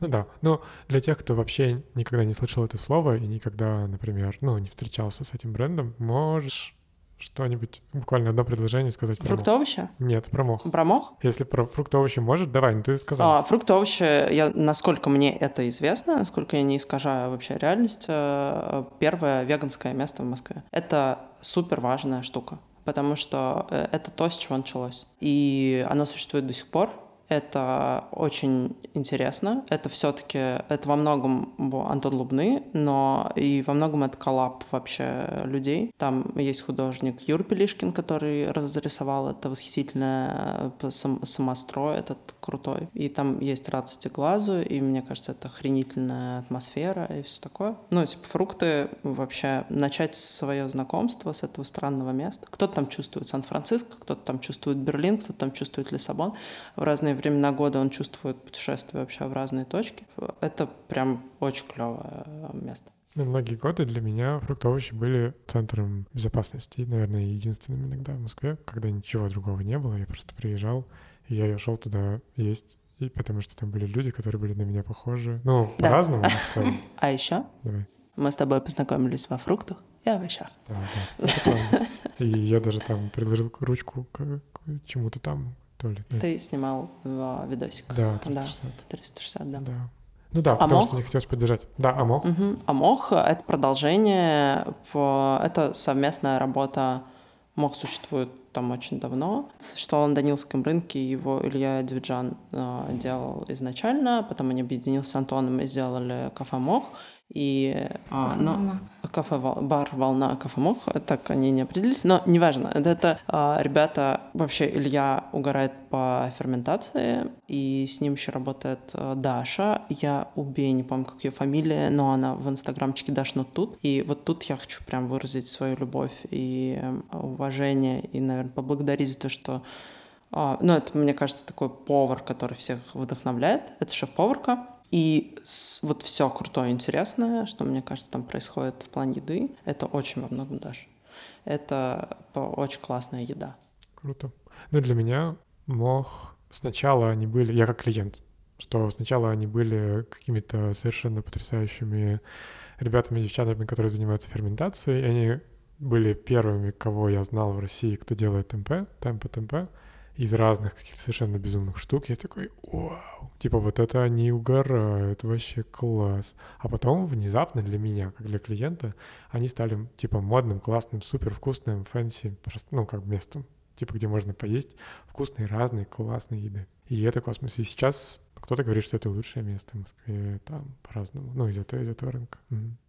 Ну да, но для тех, кто вообще никогда не слышал это слово и никогда, например, ну, не встречался с этим брендом, можешь что-нибудь, буквально одно предложение сказать про Фруктовище? Нет, про мох. Про мох? Если про фруктовище может, давай, ну ты сказал. А, фруктовище, я, насколько мне это известно, насколько я не искажаю вообще реальность, э, первое веганское место в Москве. Это супер важная штука, потому что э, это то, с чего началось. И оно существует до сих пор, это очень интересно. Это все-таки, это во многом Антон Лубны, но и во многом это коллаб вообще людей. Там есть художник Юр Пелишкин, который разрисовал это восхитительное э, сам, самострой, этот крутой. И там есть радости глазу, и мне кажется, это охренительная атмосфера и все такое. Ну, типа, фрукты вообще, начать свое знакомство с этого странного места. Кто-то там чувствует Сан-Франциско, кто-то там чувствует Берлин, кто-то там чувствует Лиссабон. В разные времена года он чувствует путешествие вообще в разные точки. Это прям очень клевое место. На многие годы для меня фруктовощи были центром безопасности, наверное, единственным иногда в Москве, когда ничего другого не было. Я просто приезжал, и я шел туда есть, и потому что там были люди, которые были на меня похожи. Ну, да. по-разному, но в целом. А еще? Давай. Мы с тобой познакомились во фруктах и овощах. Да, да. И я даже там приложил ручку к чему-то там, то ли. Ты снимал в видосик. Да, 360. 360, да. Да. Ну да, потому Амох? что не хотелось поддержать. Да, Амох. Мгм. А МОХ — это продолжение, в... это совместная работа. МОХ существует там очень давно. Существовал на Данилском рынке, его Илья Дивиджан э, делал изначально, потом они объединились с Антоном и сделали кафе МОХ. И, а, ну, кафе бар волна кафе мох так они не определились но неважно это а, ребята вообще Илья угорает по ферментации и с ним еще работает а, Даша я убей не помню как ее фамилия но она в инстаграмчике Даш но тут и вот тут я хочу прям выразить свою любовь и эм, уважение и наверное поблагодарить за то что а, ну, это, мне кажется, такой повар, который всех вдохновляет. Это шеф-поварка. И вот все крутое, интересное, что, мне кажется, там происходит в плане еды, это очень во многом даже. Это очень классная еда. Круто. Ну, для меня Мох сначала они были, я как клиент, что сначала они были какими-то совершенно потрясающими ребятами, девчатами, которые занимаются ферментацией. И они были первыми, кого я знал в России, кто делает ТМП, темпо ТМП, из разных каких-то совершенно безумных штук. Я такой, вау, типа вот это они угорают, вообще класс. А потом внезапно для меня, как для клиента, они стали типа модным, классным, супер вкусным, fancy, ну, как местом, типа где можно поесть вкусные, разные, классные еды. И это космос. И сейчас кто-то говорит, что это лучшее место в Москве, там по-разному, ну, из этого, из этого рынка.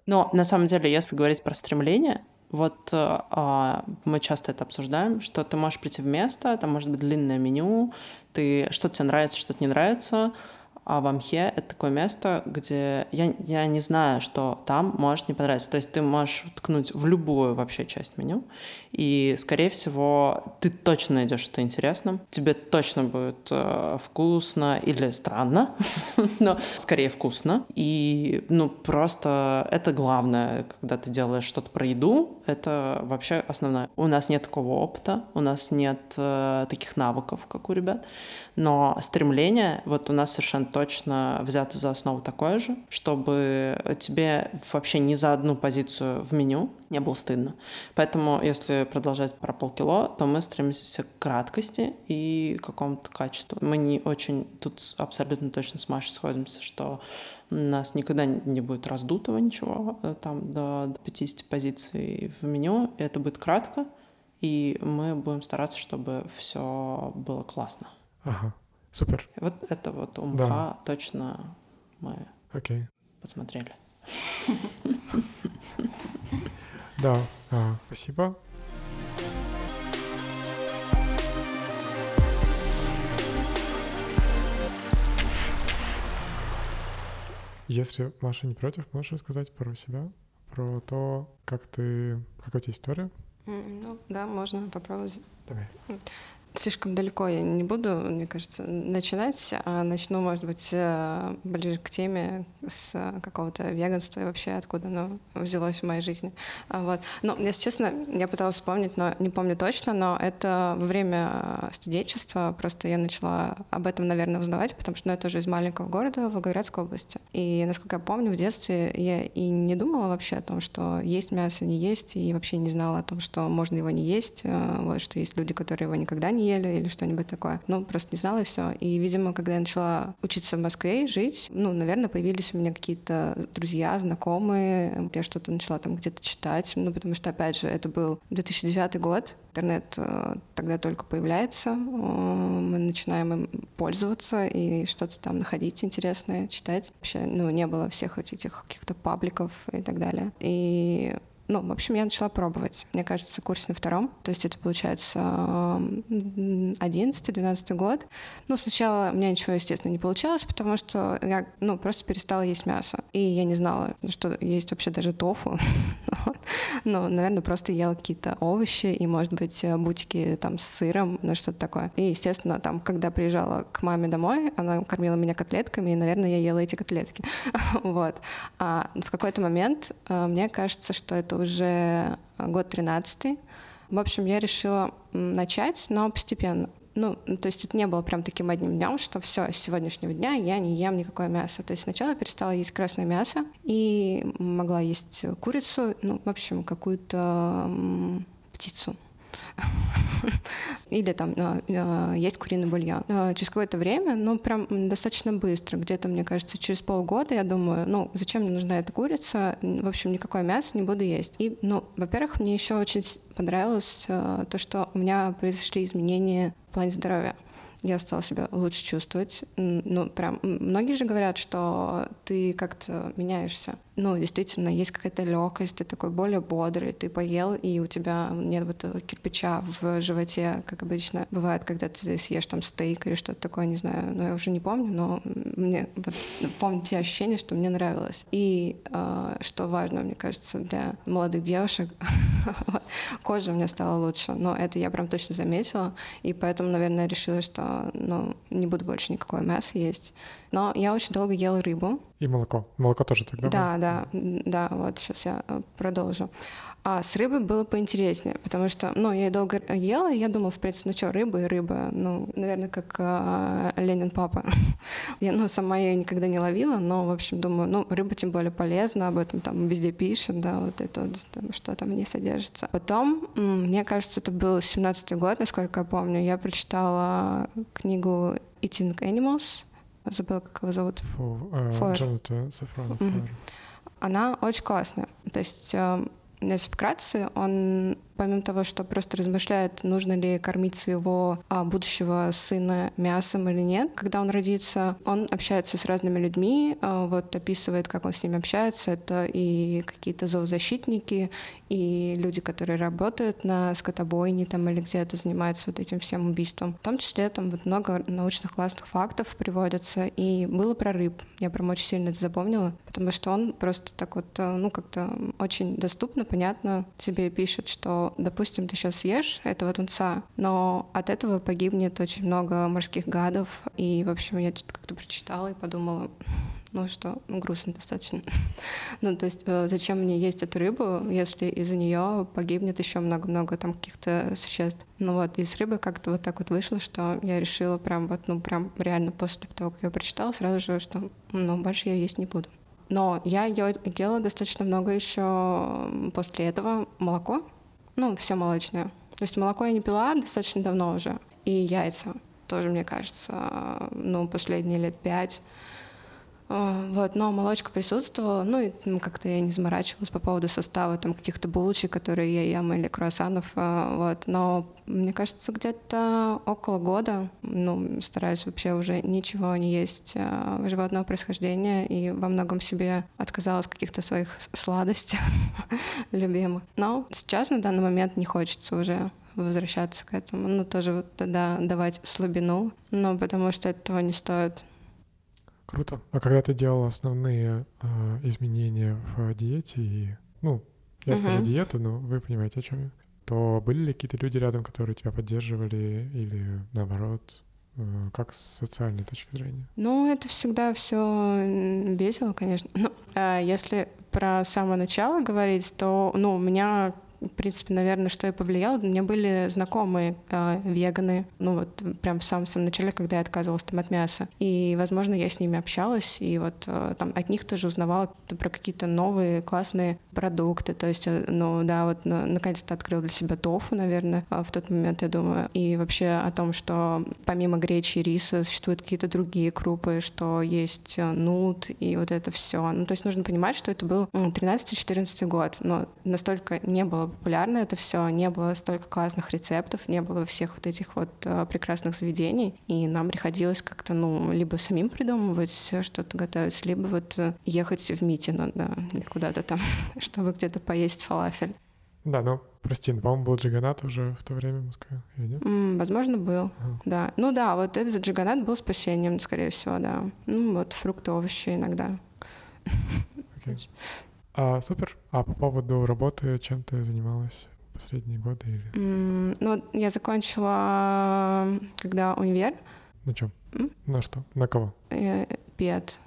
Но на самом деле, если говорить про стремление, вот а, мы часто это обсуждаем, что ты можешь прийти в место, там может быть длинное меню, ты что-то тебе нравится, что-то не нравится, а в Амхе это такое место, где я, я не знаю, что там может не понравиться. То есть ты можешь ткнуть в любую вообще часть меню, и, скорее всего, ты точно найдешь что-то интересное, тебе точно будет э, вкусно или странно, но скорее вкусно. И, ну, просто это главное, когда ты делаешь что-то про еду, это вообще основное. У нас нет такого опыта, у нас нет э, таких навыков, как у ребят, но стремление, вот у нас совершенно точно взято за основу такое же, чтобы тебе вообще ни за одну позицию в меню не было стыдно. Поэтому, если продолжать про полкило, то мы стремимся к краткости и какому-то качеству. Мы не очень тут абсолютно точно с Машей сходимся, что у нас никогда не будет раздутого ничего, э, там до до 50 позиций в меню, это будет кратко, и мы будем стараться, чтобы все было классно. Ага, супер, Вот это вот у Да. Точно мы окей. посмотрели. Да, а, спасибо. Если Маша не против, можешь рассказать про себя, про то, как ты, какая у тебя история? Ну, да, можно попробовать. Давай. Слишком далеко я не буду, мне кажется, начинать, а начну, может быть, э, ближе к теме с э, какого-то веганства и вообще откуда оно взялось в моей жизни. А Вот. Ну, если честно, я пыталась вспомнить, но не помню точно, но это во время студенчества просто я начала об этом, наверное, узнавать, потому что ну, я тоже из маленького города Волгоградской области. И, насколько я помню, в детстве я и не думала вообще о том, что есть мясо, не есть, и вообще не знала о том, что можно его не есть, э, вот, что есть люди, которые его никогда не ели или что-нибудь такое. Ну, просто не знала и все. И, видимо, когда я начала учиться в Москве и жить, ну, наверное, появились у меня какие-то друзья, знакомые. Я что-то начала там где-то читать, ну, потому что, опять же, это был 2009 год, интернет э, тогда только появляется, э, мы начинаем им пользоваться и что-то там находить интересное, читать. Вообще, ну, не было всех этих каких-то пабликов и так далее. И ну, в общем, я начала пробовать. Мне кажется, курс на втором. То есть это получается 11-12 год. Ну, сначала у меня ничего, естественно, не получалось, потому что я, ну, просто перестала есть мясо. И я не знала, что есть вообще даже тофу. Ну, наверное, просто ела какие-то овощи и, может быть, бутики там с сыром, ну, что-то такое. И, естественно, там, когда приезжала к маме домой, она кормила меня котлетками, и, наверное, я ела эти котлетки. Вот. А в какой-то момент э, мне кажется, что это уже год 13 в общем, я решила начать, но постепенно. Ну, то есть это не было прям таким одним днем, что все, с сегодняшнего дня я не ем никакое мясо. То есть сначала перестала есть красное мясо и могла есть курицу, ну, в общем, какую-то птицу. Или там а, а, есть куриный бульон. А, через какое-то время, ну, прям достаточно быстро, где-то, мне кажется, через полгода я думаю, ну, зачем мне нужна эта курица? В общем, никакое мясо не буду есть. И, ну, во-первых, мне еще очень понравилось то, что у меня произошли изменения в плане здоровья я стала себя лучше чувствовать. Ну, прям, многие же говорят, что ты как-то меняешься ну, действительно, есть какая-то легкость, ты такой более бодрый, ты поел, и у тебя нет вот кирпича в животе, как обычно бывает, когда ты съешь там стейк или что-то такое, не знаю, ну, я уже не помню, но мне вот, помню те ощущения, что мне нравилось. И э, что важно, мне кажется, для молодых девушек, кожа у меня стала лучше, но это я прям точно заметила, и поэтому, наверное, решила, что, ну, не буду больше никакое мясо есть, но я очень долго ела рыбу. И молоко. Молоко тоже тогда Да, было? да, да, вот сейчас я э, продолжу. А с рыбой было поинтереснее, потому что, ну, я долго ела, и я думала, в принципе, ну что, рыба и рыба, ну, наверное, как э, Ленин папа. я, ну, сама ее никогда не ловила, но, в общем, думаю, ну, рыба тем более полезна, об этом там везде пишут, да, вот это вот, там, что там не содержится. Потом, мне кажется, это был 17-й год, насколько я помню, я прочитала книгу Eating Animals, забыла, как его зовут. Фу, э, Джонатан. Mm-hmm. Она очень классная. То есть, э, если вкратце, он помимо того, что просто размышляет, нужно ли кормить своего а, будущего сына мясом или нет, когда он родится, он общается с разными людьми, а, вот описывает, как он с ними общается. Это и какие-то зоозащитники, и люди, которые работают на скотобойне там или где-то занимаются вот этим всем убийством. В том числе там вот много научных классных фактов приводятся, и было про рыб. Я прям очень сильно это запомнила, потому что он просто так вот, э, ну, как-то очень доступно, понятно тебе пишет, что допустим, ты сейчас съешь этого тунца, но от этого погибнет очень много морских гадов. И, в общем, я что-то как-то прочитала и подумала, ну что, ну, грустно достаточно. ну, то есть, э, зачем мне есть эту рыбу, если из-за нее погибнет еще много-много там каких-то существ. Ну вот, и с рыбой как-то вот так вот вышло, что я решила прям вот, ну, прям реально после того, как я прочитала, сразу же, что, ну, больше я есть не буду. Но я ела достаточно много еще после этого молоко, ну, все молочное. То есть молоко я не пила достаточно давно уже. И яйца тоже, мне кажется, ну, последние лет пять. А, вот, но молочка присутствовала, ну и как-то я не заморачивалась по поводу состава там каких-то булочек, которые я ем, или круассанов, а, вот. Но мне кажется, где-то около года, ну, стараюсь вообще уже ничего не есть а, животного происхождения и во многом себе отказалась каких-то своих сладостей любимых. Но сейчас на данный момент не хочется уже возвращаться к этому. Ну, тоже вот тогда давать слабину, но потому что этого не стоит. Круто. А когда ты делала основные э, изменения в диете и, ну, я uh-huh. скажу диета, но вы понимаете, о чем я, то были ли какие-то люди рядом, которые тебя поддерживали или наоборот, э, как с социальной точки зрения? Ну, это всегда все весело, конечно. Ну, э, если про самое начало говорить, то, ну, у меня в принципе, наверное, что и повлияло. У меня были знакомые э, веганы, ну вот прям в самом, самом начале, когда я отказывалась там от мяса. И, возможно, я с ними общалась, и вот э, там от них тоже узнавала про какие-то новые классные продукты. То есть, э, ну да, вот на, наконец-то открыла для себя тофу, наверное, э, в тот момент, я думаю. И вообще о том, что помимо гречи и риса существуют какие-то другие крупы, что есть э, нут и вот это все. Ну, то есть нужно понимать, что это был 13-14 год, но настолько не было популярно это все, не было столько классных рецептов, не было всех вот этих вот э, прекрасных заведений, и нам приходилось как-то, ну, либо самим придумывать что-то готовить, либо вот э, ехать в Митино, да, или куда-то там, чтобы где-то поесть фалафель. Да, ну, прости, по-моему, был джиганат уже в то время в Москве, или нет? Mm, возможно, был, ага. да. Ну да, вот этот джиганат был спасением, скорее всего, да. Ну, вот фрукты, овощи иногда. Okay. А, супер. А по поводу работы, чем ты занималась последние годы? Или... Mm, ну, я закончила, когда универ. На чем? Mm? На что? На кого? Э, пед.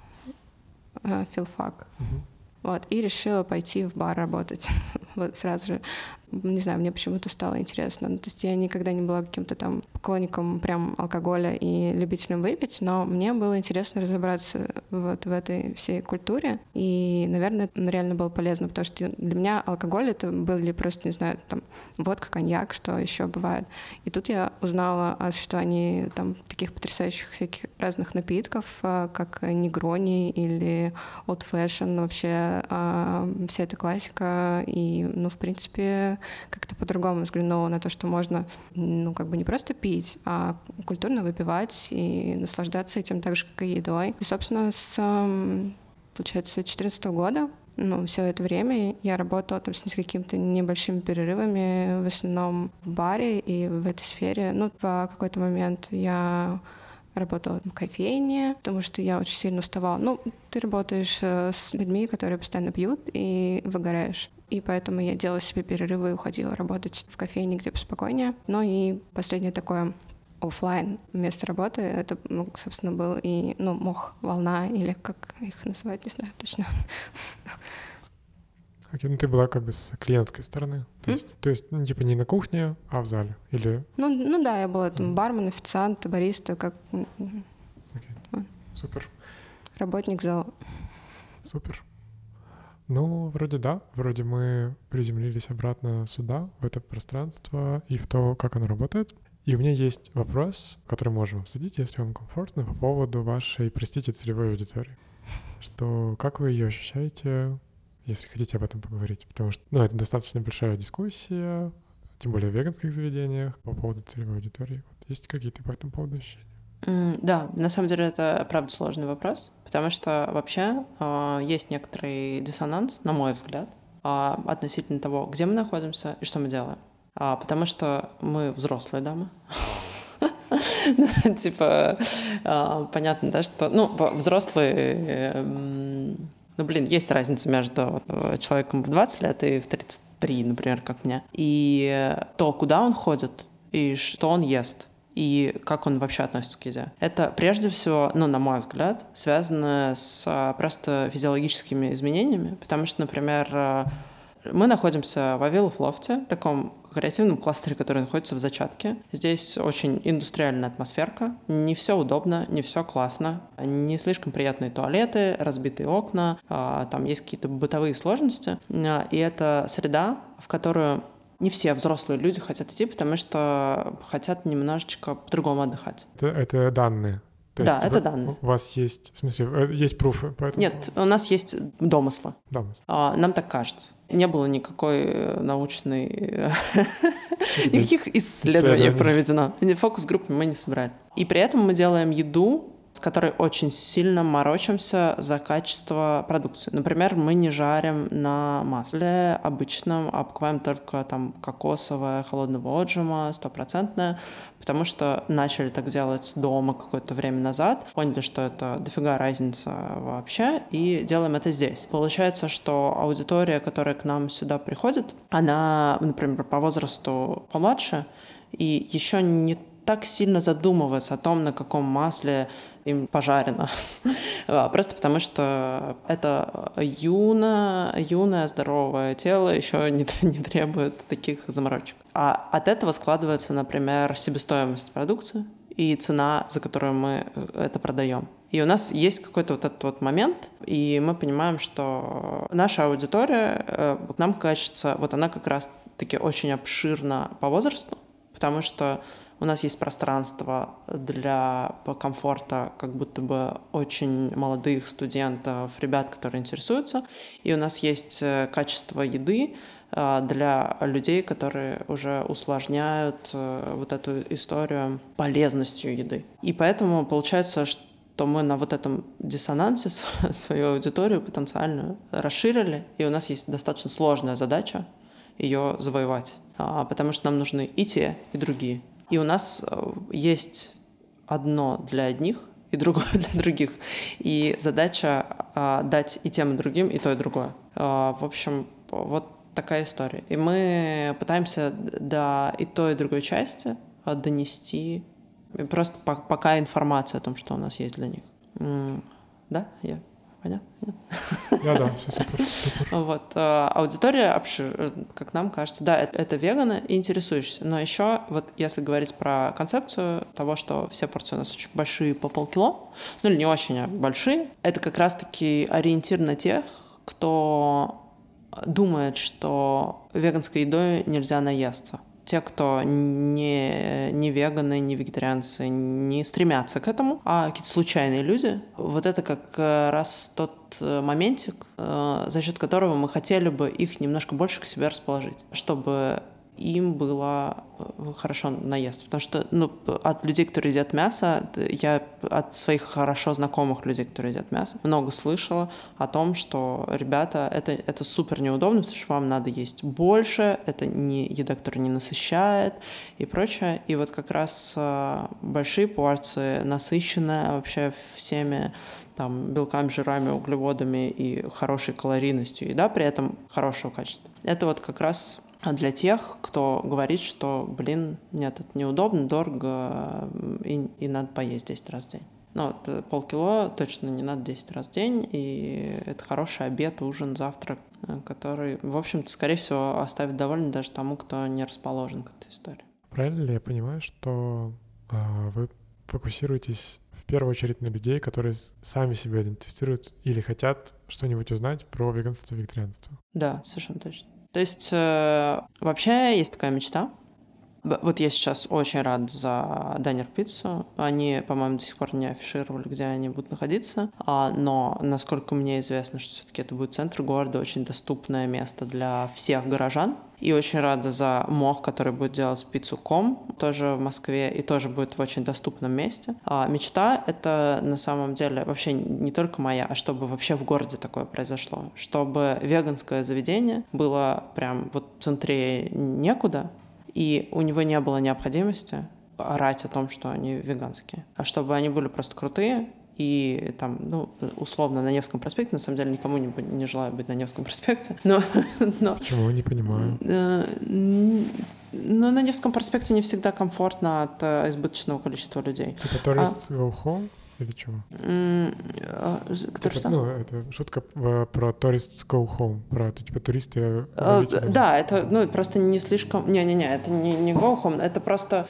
Э, филфак. Uh-huh. Вот, и решила пойти в бар работать. вот сразу же Не знаю, мне почему-то стало интересно. Ну, то есть я никогда не была каким-то там поклонником прям алкоголя и любителем выпить, но мне было интересно разобраться вот в этой всей культуре. И, наверное, реально было полезно, потому что для меня алкоголь это были просто, не знаю, там водка, коньяк, что еще бывает. И тут я узнала о существовании там таких потрясающих всяких разных напитков, а, как негрони или old fashion, вообще а, вся эта классика. И, ну, в принципе, как-то по-другому взглянула на то, что можно, ну, как бы не просто пить, а культурно выпивать и наслаждаться этим так же, как и едой. И, собственно, с, получается, 2014 года ну, все это время я работала там с какими-то небольшими перерывами, в основном в баре и в этой сфере. Ну, в какой-то момент я работала в кофейне, потому что я очень сильно уставала. Ну, ты работаешь э, с людьми, которые постоянно пьют, и выгораешь. И поэтому я делала себе перерывы и уходила работать в кофейне, где поспокойнее. Ну и последнее такое офлайн место работы, это, ну, собственно, был и, ну, мох, волна, или как их называть, не знаю точно. Окей, ну ты была как бы с клиентской стороны. То есть, то есть, ну, типа не на кухне, а в зале? Или... Ну, ну да, я была там бармен, официант, бариста, как... Окей, супер. Работник зала. Супер. Ну, вроде да. Вроде мы приземлились обратно сюда, в это пространство и в то, как оно работает. И у меня есть вопрос, который можем обсудить, если вам комфортно, по поводу вашей, простите, целевой аудитории. Что, как вы ее ощущаете, если хотите об этом поговорить? Потому что, ну, это достаточно большая дискуссия, тем более в веганских заведениях, по поводу целевой аудитории. Вот есть какие-то по этому поводу ощущения? Да, на самом деле это правда сложный вопрос, потому что вообще э, есть некоторый диссонанс, на мой взгляд, э, относительно того, где мы находимся и что мы делаем. А, потому что мы взрослые дамы. Ну, типа, понятно, да, что... Ну, взрослые... Эм, ну, блин, есть разница между э, человеком в 20 лет и в 33, например, как мне. И то, куда он ходит, и что он ест, и как он вообще относится к еде. Это прежде всего, ну, на мой взгляд, связано с а, просто физиологическими изменениями, потому что, например, э, мы находимся в Авилов лофте, таком креативном кластере, который находится в зачатке. Здесь очень индустриальная атмосферка. Не все удобно, не все классно. Не слишком приятные туалеты, разбитые окна, а, там есть какие-то бытовые сложности. А, и это среда, в которую не все взрослые люди хотят идти, потому что хотят немножечко по-другому отдыхать. Это, это данные. То да, это вы, данные. У вас есть, в смысле, э, есть пруфы по этому? Нет, у нас есть домыслы. Домыслы. А, нам так кажется. Не было никакой э, научной... Э, никаких исследований проведено. Фокус-группы мы не собрали. И при этом мы делаем еду с которой очень сильно морочимся за качество продукции. Например, мы не жарим на масле обычном, а покупаем только там кокосовое холодного отжима, стопроцентное, потому что начали так делать дома какое-то время назад, поняли, что это дофига разница вообще, и делаем это здесь. Получается, что аудитория, которая к нам сюда приходит, она, например, по возрасту помладше, и еще не так сильно задумываться о том, на каком масле им пожарено. А, просто потому что это юно, юное здоровое тело еще не, требует таких заморочек. А от этого складывается, например, себестоимость продукции и цена, за которую мы э, это продаем. И у нас есть какой-то вот этот вот момент, и мы понимаем, что наша аудитория, э, нам кажется, вот она как раз-таки очень обширна по возрасту, потому что у нас есть пространство для комфорта как будто бы очень молодых студентов, ребят, которые интересуются. И у нас есть э, качество еды э, для людей, которые уже усложняют э, вот эту историю полезностью еды. И поэтому получается, что мы на вот этом диссонансе свою аудиторию потенциальную расширили, и у нас есть достаточно сложная задача ее завоевать, а, потому что нам нужны и те, и другие. И у нас э, есть одно для одних и другое для других. И задача а, дать и тем, и другим, и то, и другое. А, в общем, вот такая история. И мы пытаемся до и той, и другой части а, донести просто пока информацию о том, что у нас есть для них. Да, я понятно? Нет? Да-да, все супер, супер. Вот, э, аудитория, обшир, как нам кажется, да, это, это веганы и интересуешься. Но еще, вот если говорить про концепцию того, что все порции у нас очень большие по полкило, ну или не очень, а большие, это как раз-таки ориентир на тех, кто думает, что веганской едой нельзя наесться те, кто не, не веганы, не вегетарианцы, не стремятся к этому, а какие-то случайные люди, вот это как раз тот э, моментик, э, за счет которого мы хотели бы их немножко больше к себе расположить, чтобы им было э, хорошо наесться. Потому что ну, от людей, которые едят мясо, я от своих хорошо знакомых людей, которые едят мясо, много слышала о том, что, ребята, это, это супер неудобно, потому что вам надо есть больше, это не еда, которая не насыщает и прочее. И вот как раз э, большие порции, насыщенная вообще всеми там, белками, жирами, углеводами и хорошей калорийностью еда, при этом хорошего качества. Это вот как раз для тех, кто говорит, что, блин, нет, это неудобно, дорого, и, и надо поесть 10 раз в день. Ну, вот э, полкило точно не надо 10 раз в день, и это хороший обед, ужин, завтрак, э, который, в общем-то, скорее всего, оставит довольно даже тому, кто не расположен к этой истории. Правильно ли я понимаю, что э, вы фокусируетесь в первую очередь на людей, которые сами себя идентифицируют или хотят что-нибудь узнать про веганство и вегетарианство? Да, совершенно точно. То есть э, вообще есть такая мечта. Вот я сейчас очень рад за Дайнер Пиццу. Они, по-моему, до сих пор не афишировали, где они будут находиться. А, но, насколько мне известно, что все-таки это будет центр города, очень доступное место для всех горожан. И очень рада за Мох, который будет делать пиццу Ком, тоже в Москве, и тоже будет в очень доступном месте. А мечта — это на самом деле вообще не только моя, а чтобы вообще в городе такое произошло. Чтобы веганское заведение было прям вот в центре некуда, и у него не было необходимости орать о том, что они веганские, а чтобы они были просто крутые, и там, ну, условно, на Невском проспекте, на самом деле никому не, не желаю быть на Невском проспекте, но... но Почему? Не понимаю. Э, ну, на Невском проспекте не всегда комфортно от э, избыточного количества людей. Типа турист а... go home? Или чего? А, Который типа, что? Ну, это шутка про tourists go home, про типа туристы. Да, это ну просто не слишком. Не-не-не, это не, не go home, это просто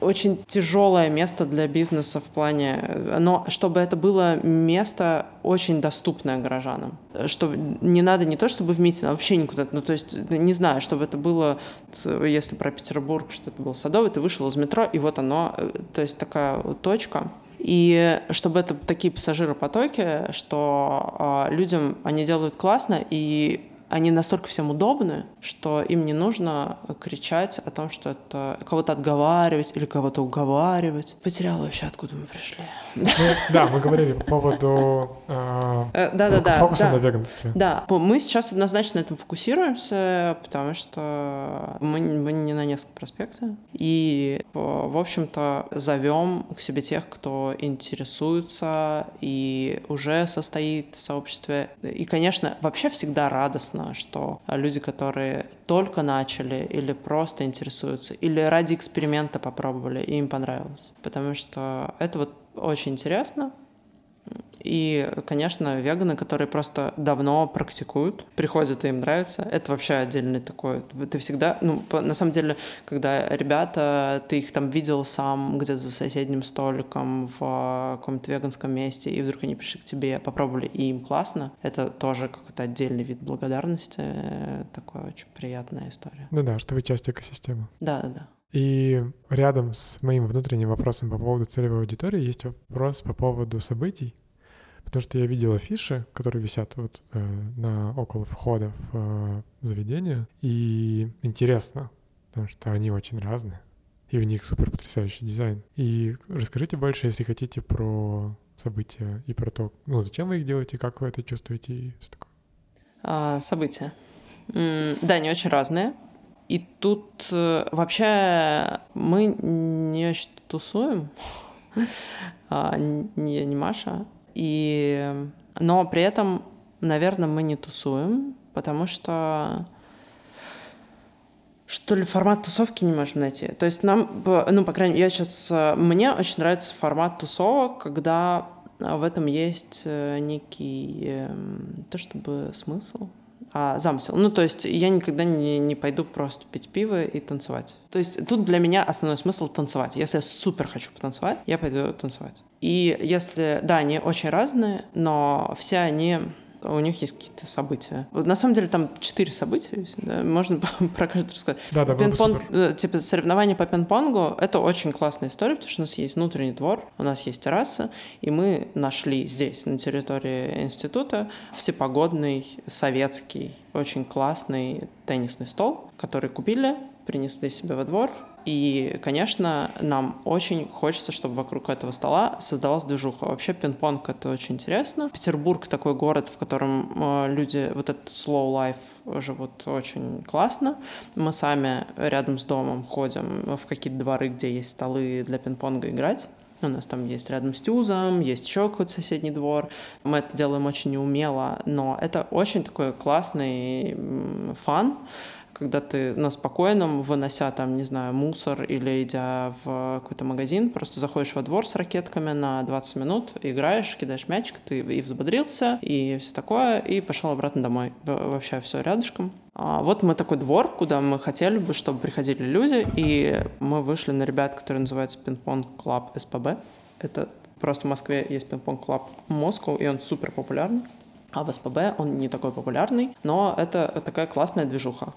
очень тяжелое место для бизнеса в плане, но чтобы это было место очень доступное горожанам, что не надо не то чтобы в митинг, а вообще никуда, ну то есть не знаю, чтобы это было, если про Петербург, что это был Садовый, ты вышел из метро и вот оно, то есть такая точка, и чтобы это такие пассажиропотоки, что э, людям они делают классно, и они настолько всем удобны, что им не нужно кричать о том, что это кого-то отговаривать или кого-то уговаривать. Потеряла вообще, откуда мы пришли. Ну, да, мы говорили по поводу э, э, да, да, да, фокуса да, на веганстве. Да, мы сейчас однозначно на этом фокусируемся, потому что мы, мы не на Невском проспекте. И, в общем-то, зовем к себе тех, кто интересуется и уже состоит в сообществе. И, конечно, вообще всегда радостно радостно, что люди, которые только начали или просто интересуются, или ради эксперимента попробовали, и им понравилось. Потому что это вот очень интересно, и, конечно, веганы, которые просто давно практикуют, приходят и им нравится, это вообще отдельный такой. Ты всегда, ну, на самом деле, когда ребята, ты их там видел сам где-то за соседним столиком в а, каком-то веганском месте, и вдруг они пришли к тебе, попробовали, и им классно, это тоже какой-то отдельный вид благодарности, такая очень приятная история. Ну да, что вы часть экосистемы. Да, да, да. И рядом с моим внутренним вопросом по поводу целевой аудитории есть вопрос по поводу событий, Потому что я видел афиши, которые висят вот э, на около входа в э, заведение, и интересно, потому что они очень разные, и у них супер потрясающий дизайн. И расскажите больше, если хотите, про события и про то, ну, зачем вы их делаете, как вы это чувствуете и все такое. А, события. Да, они очень разные. И тут э, вообще мы не очень тусуем. а, не, Маша. И... Но при этом, наверное, мы не тусуем, потому что что ли формат тусовки не можем найти. То есть нам, ну, по крайней мере, я сейчас... Мне очень нравится формат тусовок, когда в этом есть э, некий, эм, то чтобы смысл, а замысел. Ну, то есть я никогда не, не пойду просто пить пиво и танцевать. То есть тут для меня основной смысл танцевать. Если я супер хочу потанцевать, я пойду танцевать. И если, да, они очень разные, но все они у них есть какие-то события. Вот на самом деле там четыре события, да? можно про каждый рассказать. Да, да, Пинг-понг, э, типа соревнования по пинг-понгу — это очень классная история, потому что у нас есть внутренний двор, у нас есть терраса, и мы нашли здесь, на территории института, всепогодный советский, очень классный теннисный стол, который купили, принесли себе во двор, и, конечно, нам очень хочется, чтобы вокруг этого стола создавалась движуха. Вообще пинг-понг — это очень интересно. Петербург — такой город, в котором э, люди вот этот slow life живут очень классно. Мы сами рядом с домом ходим в какие-то дворы, где есть столы для пинг-понга играть. У нас там есть рядом с ТЮЗом, есть еще какой-то соседний двор. Мы это делаем очень неумело, но это очень такой классный fun когда ты на спокойном, вынося там, не знаю, мусор или идя в какой-то магазин, просто заходишь во двор с ракетками на 20 минут, играешь, кидаешь мячик, ты и взбодрился, и все такое, и пошел обратно домой. Вообще все рядышком. А вот мы такой двор, куда мы хотели бы, чтобы приходили люди, и мы вышли на ребят, которые называются Ping Pong Club СПБ. Это просто в Москве есть пинг-понг клаб Москва, и он супер популярный. А в СПБ он не такой популярный, но это такая классная движуха.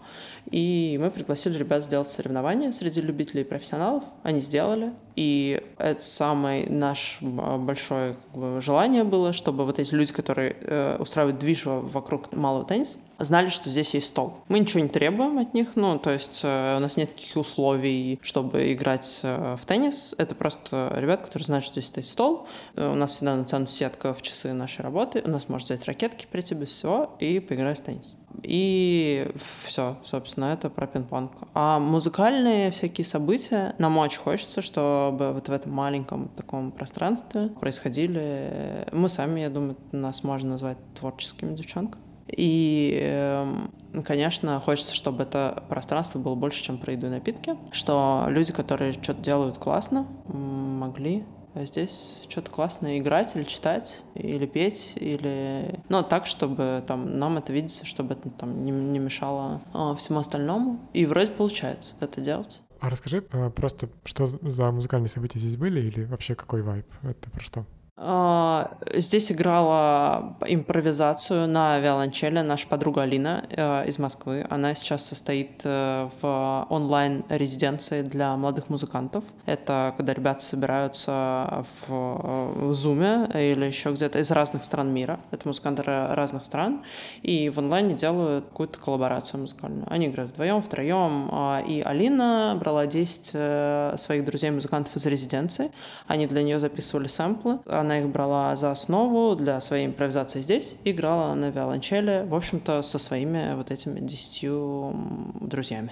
И мы пригласили ребят сделать соревнования среди любителей и профессионалов. Они сделали. И это самое наше большое как бы, желание было, чтобы вот эти люди, которые э, устраивают движ вокруг малого тенниса, знали, что здесь есть стол. Мы ничего не требуем от них, ну, то есть э, у нас нет таких условий, чтобы играть э, в теннис. Это просто ребят, которые знают, что здесь есть стол. Э, у нас всегда натянута сетка в часы нашей работы. У нас может взять ракетки, прийти без всего и поиграть в теннис. И все, собственно, это про пинг-понг. А музыкальные всякие события, нам очень хочется, чтобы вот в этом маленьком таком пространстве происходили... Мы сами, я думаю, нас можно назвать творческими девчонками. И, эм, конечно, хочется, чтобы это пространство было больше, чем про еду и напитки, что люди, которые что-то делают классно, могли а здесь что-то классное играть или читать, или петь, или... Ну, так, чтобы там нам это видится, чтобы это там не, не мешало а, всему остальному. И вроде получается это делать. А расскажи а, просто, что за музыкальные события здесь были, или вообще какой вайб? Это про что? А, здесь играла импровизацию на виолончели наша подруга Алина э, из Москвы. Она сейчас состоит э, в онлайн-резиденции для молодых музыкантов. Это когда ребята собираются в, Zoom или еще где-то из разных стран мира. Это музыканты разных стран. И в онлайне делают какую-то коллаборацию музыкальную. Они играют вдвоем, втроем. А, и Алина брала 10 э, своих друзей-музыкантов из резиденции. Они для нее записывали сэмплы. Она она их брала за основу для своей импровизации здесь, играла на виолончели, в общем-то, со своими вот этими десятью друзьями.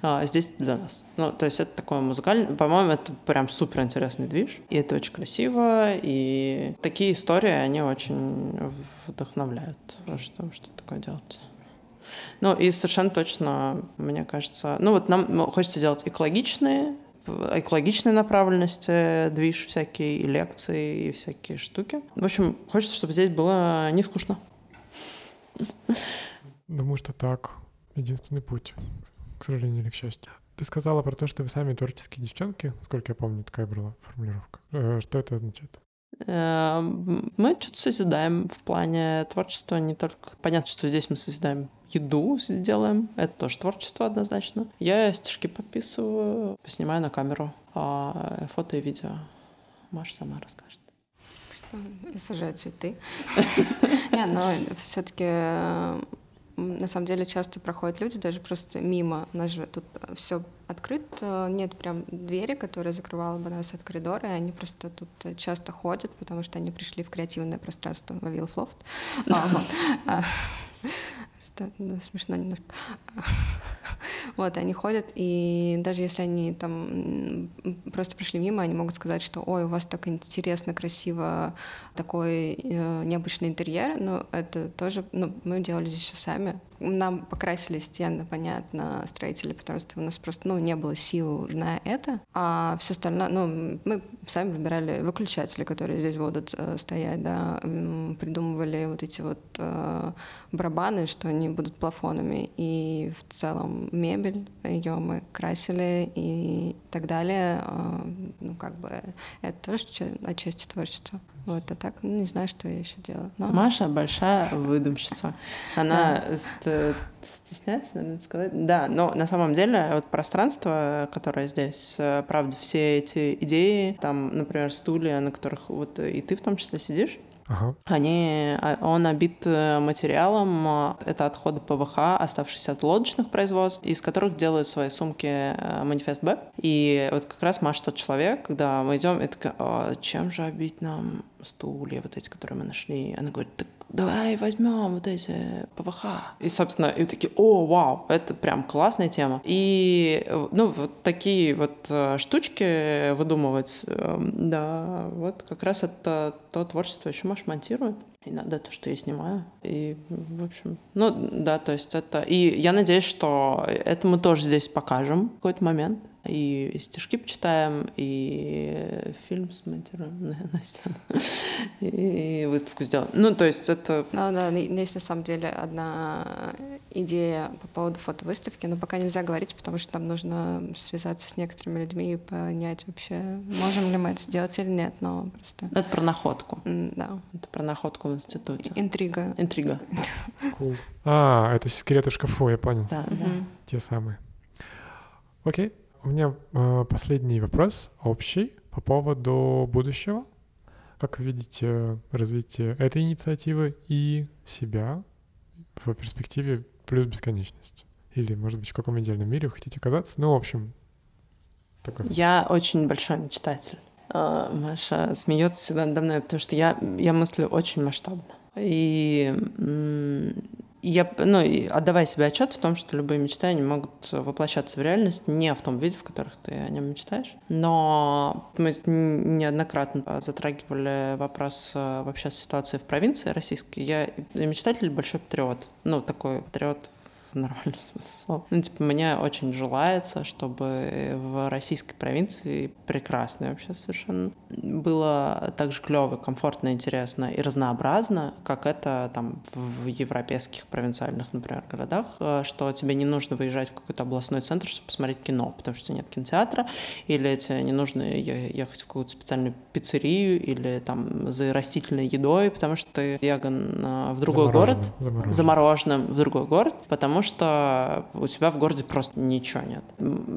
А, здесь для нас. Ну, то есть это такое музыкальное, по-моему, это прям супер интересный движ, и это очень красиво, и такие истории, они очень вдохновляют, что, что такое делать. Ну, и совершенно точно, мне кажется, ну вот нам хочется делать экологичные экологичной направленности, движ всякие, и лекции, и всякие штуки. В общем, хочется, чтобы здесь было не скучно. Думаю, что так. Единственный путь, к сожалению или к счастью. Ты сказала про то, что вы сами творческие девчонки, сколько я помню, такая была формулировка. Э, что это означает? Эм, мы что-то созидаем в плане творчества, не только... Понятно, что здесь мы созидаем еду, делаем, это тоже творчество однозначно. Я стишки подписываю, снимаю на камеру, а фото и видео Маша сама расскажет. И сажаю цветы. Не, но все-таки на самом деле часто проходят люди даже просто мимо. У нас же тут все открыто, нет прям двери, которая закрывала бы нас от коридора, и они просто тут часто ходят, потому что они пришли в креативное пространство Вавилов Лофт. Да, смешно немножко. Вот, они ходят, и даже если они там просто пришли мимо, они могут сказать, что ой, у вас так интересно, красиво, такой э, необычный интерьер, но это тоже, ну, мы делали здесь все сами. нам покрасили стены, понятно, строители, потому что у нас просто, ну, не было сил на это, а все остальное, ну, мы сами выбирали выключатели, которые здесь будут э, стоять, да, придумывали вот эти вот э, барабаны, что они будут плафонами, и в целом мебель, ее мы красили и так далее, э, ну, как бы это тоже отчасти творчество. Вот, а так, ну, не знаю, что я еще делаю. Но... Маша большая выдумщица. Она стесняется, наверное, сказать. Да, но на самом деле вот пространство, которое здесь, правда, все эти идеи, там, например, стулья, на которых вот и ты в том числе сидишь, Ага. Они, а, он обит э, материалом, э, это отходы ПВХ, оставшиеся от лодочных производств, из которых делают свои сумки э, Манифест Б. И вот как раз Маша тот человек, когда мы идем, и такая, а, чем же обить нам стулья, вот эти, которые мы нашли? Она говорит, так давай возьмем вот эти ПВХ. И, собственно, и такие, о, вау, это прям классная тема. И, ну, вот такие вот э, штучки выдумывать, эм, да, вот как раз это то творчество еще Маш монтирует. И надо то, что я снимаю. И, в общем, ну, да, то есть это... И я надеюсь, что это мы тоже здесь покажем в какой-то момент и стишки почитаем, и фильм смонтируем на, на стену, и выставку сделаем. Ну, то есть это... Ну, да, есть на самом деле одна идея по поводу фотовыставки, но пока нельзя говорить, потому что там нужно связаться с некоторыми людьми и понять вообще, можем ли мы это сделать или нет, но просто... Это про находку. Да. Это про находку в институте. Интрига. Интрига. Cool. А, это секреты в шкафу, я понял. Да, да. Те самые. Окей. У меня э, последний вопрос общий по поводу будущего. Как вы видите развитие этой инициативы и себя в перспективе плюс бесконечность? Или, может быть, в каком идеальном мире вы хотите оказаться? Ну, в общем, такой. Я очень большой мечтатель. А, Маша смеется всегда надо мной, потому что я, я мыслю очень масштабно. И я, ну, отдавая себе отчет в том, что любые мечты, они могут воплощаться в реальность не в том виде, в которых ты о нем мечтаешь. Но мы неоднократно затрагивали вопрос э, вообще ситуации в провинции российской. Я мечтатель, большой патриот. Ну, такой патриот в нормальном смысле слова. Ну, типа, мне очень желается, чтобы в российской провинции прекрасно вообще совершенно было так же клево, комфортно, интересно и разнообразно, как это там в европейских провинциальных, например, городах, э, что тебе не нужно выезжать в какой-то областной центр, чтобы посмотреть кино, потому что нет кинотеатра, или тебе не нужно ехать в какую-то специальную пиццерию или там за растительной едой, потому что ты веган э, в другой город, замороженным. замороженным в другой город, потому что у тебя в городе просто ничего нет.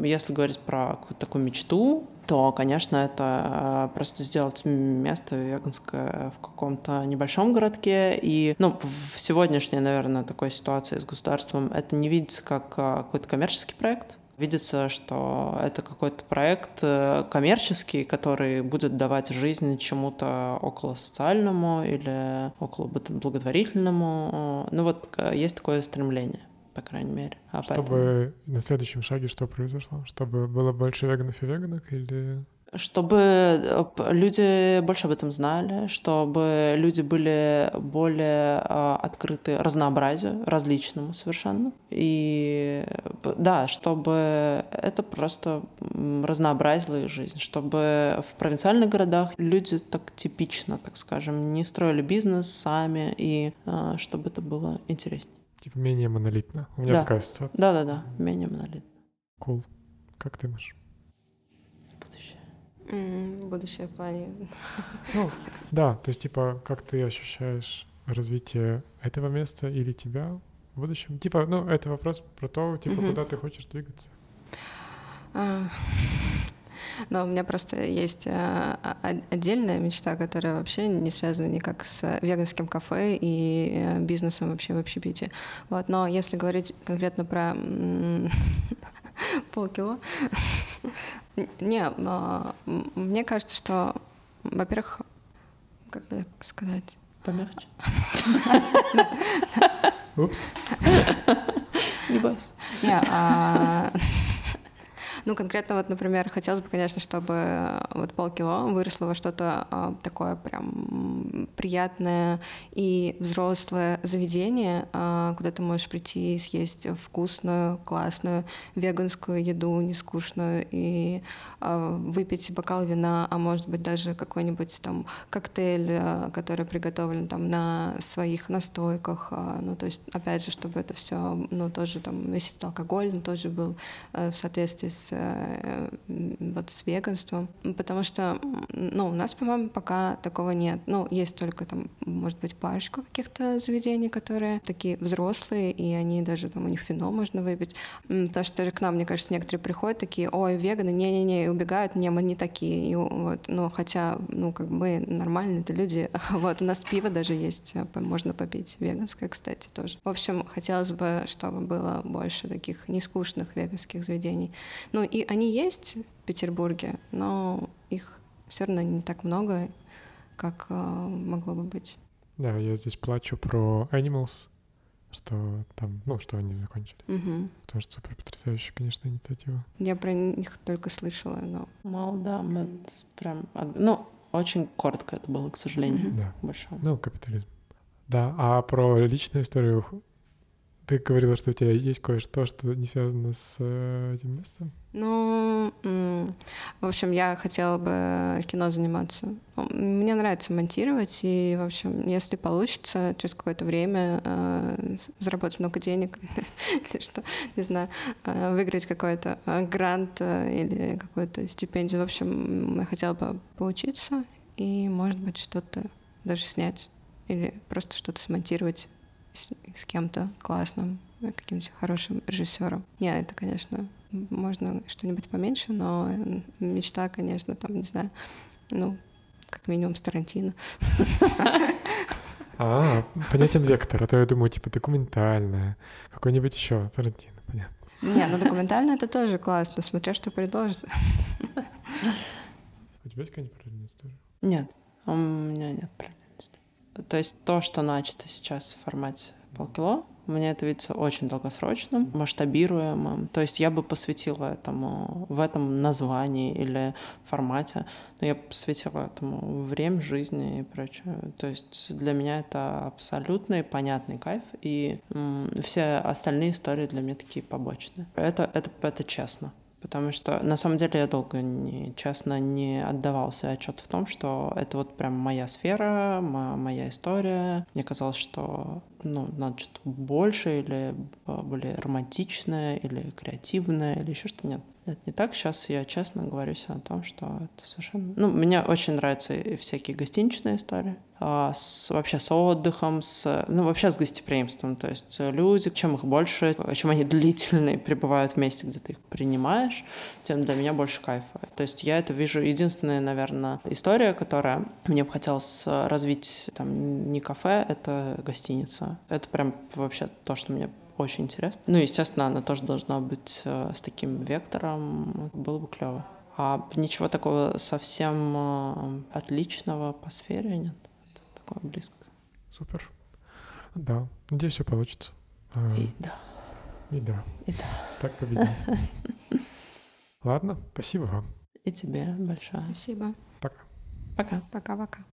Если говорить про какую-то такую мечту, то, конечно, это э, просто сделать место веганское в каком-то небольшом городке. И, ну, в сегодняшней, наверное, такой ситуации с государством это не видится как э, какой-то коммерческий проект. Видится, что это какой-то проект э, коммерческий, который будет давать жизнь чему-то около социальному или около благотворительному. Ну вот есть такое стремление по крайней мере. А Чтобы поэтому... на следующем шаге что произошло? Чтобы было больше веганов и веганок или... Чтобы э, люди больше об этом знали, чтобы люди были более э, открыты разнообразию, различному совершенно. И да, чтобы это просто разнообразило их жизнь, чтобы в провинциальных городах люди так типично, так скажем, не строили бизнес сами, и э, чтобы это было интереснее. Типа менее монолитно. У меня да. такая ассоциация. Да-да-да, менее монолитно. Кул. Cool. Как ты, Маш? Будущее. Mm, будущее в плане... Ну, да, то есть, типа, как ты ощущаешь развитие этого места или тебя в будущем? Типа, ну, это вопрос про то, типа, mm-hmm. куда ты хочешь двигаться. Uh, но у меня просто есть э, отдельная мечта, которая вообще не связана никак с веганским кафе и э, бизнесом вообще в общепите. Вот. Но если говорить конкретно про полкило, не, мне кажется, что, во-первых, как бы сказать? Помягче. Упс. Не бойся. Ну, конкретно вот, например, хотелось бы, конечно, чтобы вот полкило выросло во что-то а, такое прям приятное и взрослое заведение, а, куда ты можешь прийти и съесть вкусную, классную веганскую еду, нескучную, и а, выпить бокал вина, а может быть даже какой-нибудь там коктейль, а, который приготовлен там на своих настойках. Ну, то есть, опять же, чтобы это все, ну, тоже там весь этот алкоголь, но тоже был э, в соответствии с, э, вот, с веганством. Потому что, ну, у нас, по-моему, пока такого нет. Ну, есть только там, может быть, парочка каких-то заведений, которые такие взрослые, и они даже там, у них вино можно выпить. Потому что даже к нам, мне кажется, некоторые приходят такие, ой, веганы, не-не-не, и убегают, не, мы не такие. И, вот, ну, хотя, ну, как бы нормальные-то люди. Вот, у нас пиво даже есть, э, можно попить, веганское, кстати, тоже. В общем, хотелось бы, чтобы было больше таких нескучных веганских заведений. Ну, и они есть в Петербурге, но их все равно не так много, как э, могло бы быть. Да, я здесь плачу про Animals, что там, ну, что они закончили. Угу. Потому что супер потрясающая, конечно, инициатива. Я про них только слышала, но... Мало, да, мы прям... Ну, очень коротко это было, к сожалению. Да. Большое. Ну, капитализм. Да, а про личную историю ты говорила, что у тебя есть кое-что, что не связано с э, этим местом? Ну, в общем, я хотела бы кино заниматься. Мне нравится монтировать, и, в общем, если получится через какое-то время э, заработать много денег, или что, не знаю, э, выиграть какой-то э, грант или какую-то стипендию, в общем, я хотела бы поучиться и, может быть, что-то даже снять или просто что-то смонтировать с, с кем-то классным, каким-то хорошим режиссером. Не, это, конечно, можно что-нибудь поменьше, но мечта, конечно, там, не знаю, ну, как минимум с Тарантино. А, понятен вектор, а то я думаю, типа документальное, какой-нибудь еще Тарантино, понятно. Не, ну документально это тоже классно, смотря что предложат. У тебя есть какая-нибудь параллельная история? Нет, у меня нет истории. То есть то, что начато сейчас в формате полкило, мне это видится очень долгосрочным, масштабируемым. То есть я бы посвятила этому в этом названии или формате, но я посвятила этому время жизни и прочее. То есть для меня это абсолютный понятный кайф, и м- все остальные истории для меня такие побочные. Это, это, это честно. Потому что на самом деле я долго не, честно не отдавался отчет в том, что это вот прям моя сфера, моя история. Мне казалось, что ну, надо что-то больше или более романтичное, или креативное, или еще что-то. Нет, это не так. Сейчас я честно говорю о том, что это совершенно... Ну, мне очень нравятся всякие гостиничные истории. А, с, вообще с отдыхом, с, ну, вообще с гостеприимством. То есть люди, чем их больше, чем они длительные пребывают вместе, где ты их принимаешь, тем для меня больше кайфа. То есть я это вижу единственная, наверное, история, которая мне бы хотелось развить, там, не кафе, это гостиница. Это прям вообще то, что мне очень интересно. Ну, естественно, она тоже должна быть э, с таким вектором. Было бы клево. А ничего такого совсем э, отличного по сфере нет. Это такое близко. Супер. Да, надеюсь, все получится. А, И да. И да. И да. Так победим. Ладно, спасибо вам. И тебе большое. Спасибо. Пока. Пока. Пока-пока.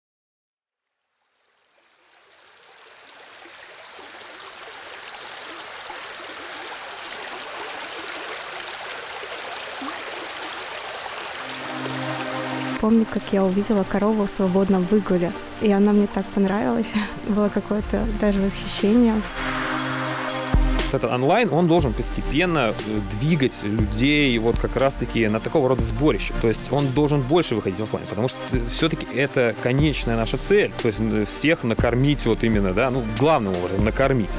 Помню, как я увидела корову в свободном выгуле. И она мне так понравилась. Было какое-то даже восхищение. Этот онлайн, он должен постепенно э, двигать людей вот как раз-таки на такого рода сборище. То есть он должен больше выходить в офлайн, потому что все-таки это конечная наша цель. То есть всех накормить вот именно, да, ну, главным образом накормить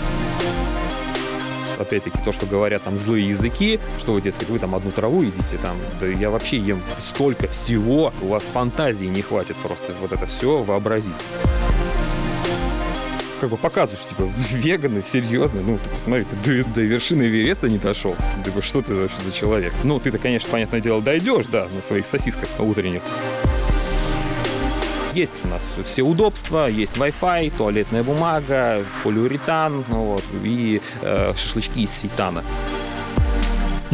опять-таки, то, что говорят там злые языки, что вы, дескать, вы там одну траву едите, там, да я вообще ем столько всего, у вас фантазии не хватит просто вот это все вообразить как бы показываешь, типа, веганы, серьезно, ну, ты посмотри, ты до, до вершины Эвереста не дошел. Ты что ты вообще за человек? Ну, ты-то, конечно, понятное дело, дойдешь, да, на своих сосисках утренних. Есть у нас все удобства, есть Wi-Fi, туалетная бумага, полиуретан, ну, вот, и э, шашлычки из сейтана.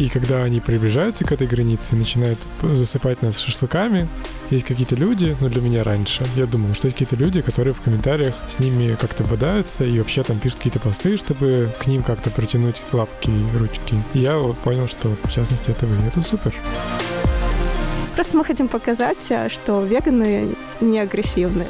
И когда они приближаются к этой границе и начинают засыпать нас шашлыками, есть какие-то люди, ну для меня раньше, я думал, что есть какие-то люди, которые в комментариях с ними как-то бодаются и вообще там пишут какие-то посты, чтобы к ним как-то протянуть лапки ручки. И я вот понял, что в частности это вы. Это супер. Просто мы хотим показать, что веганы не агрессивны.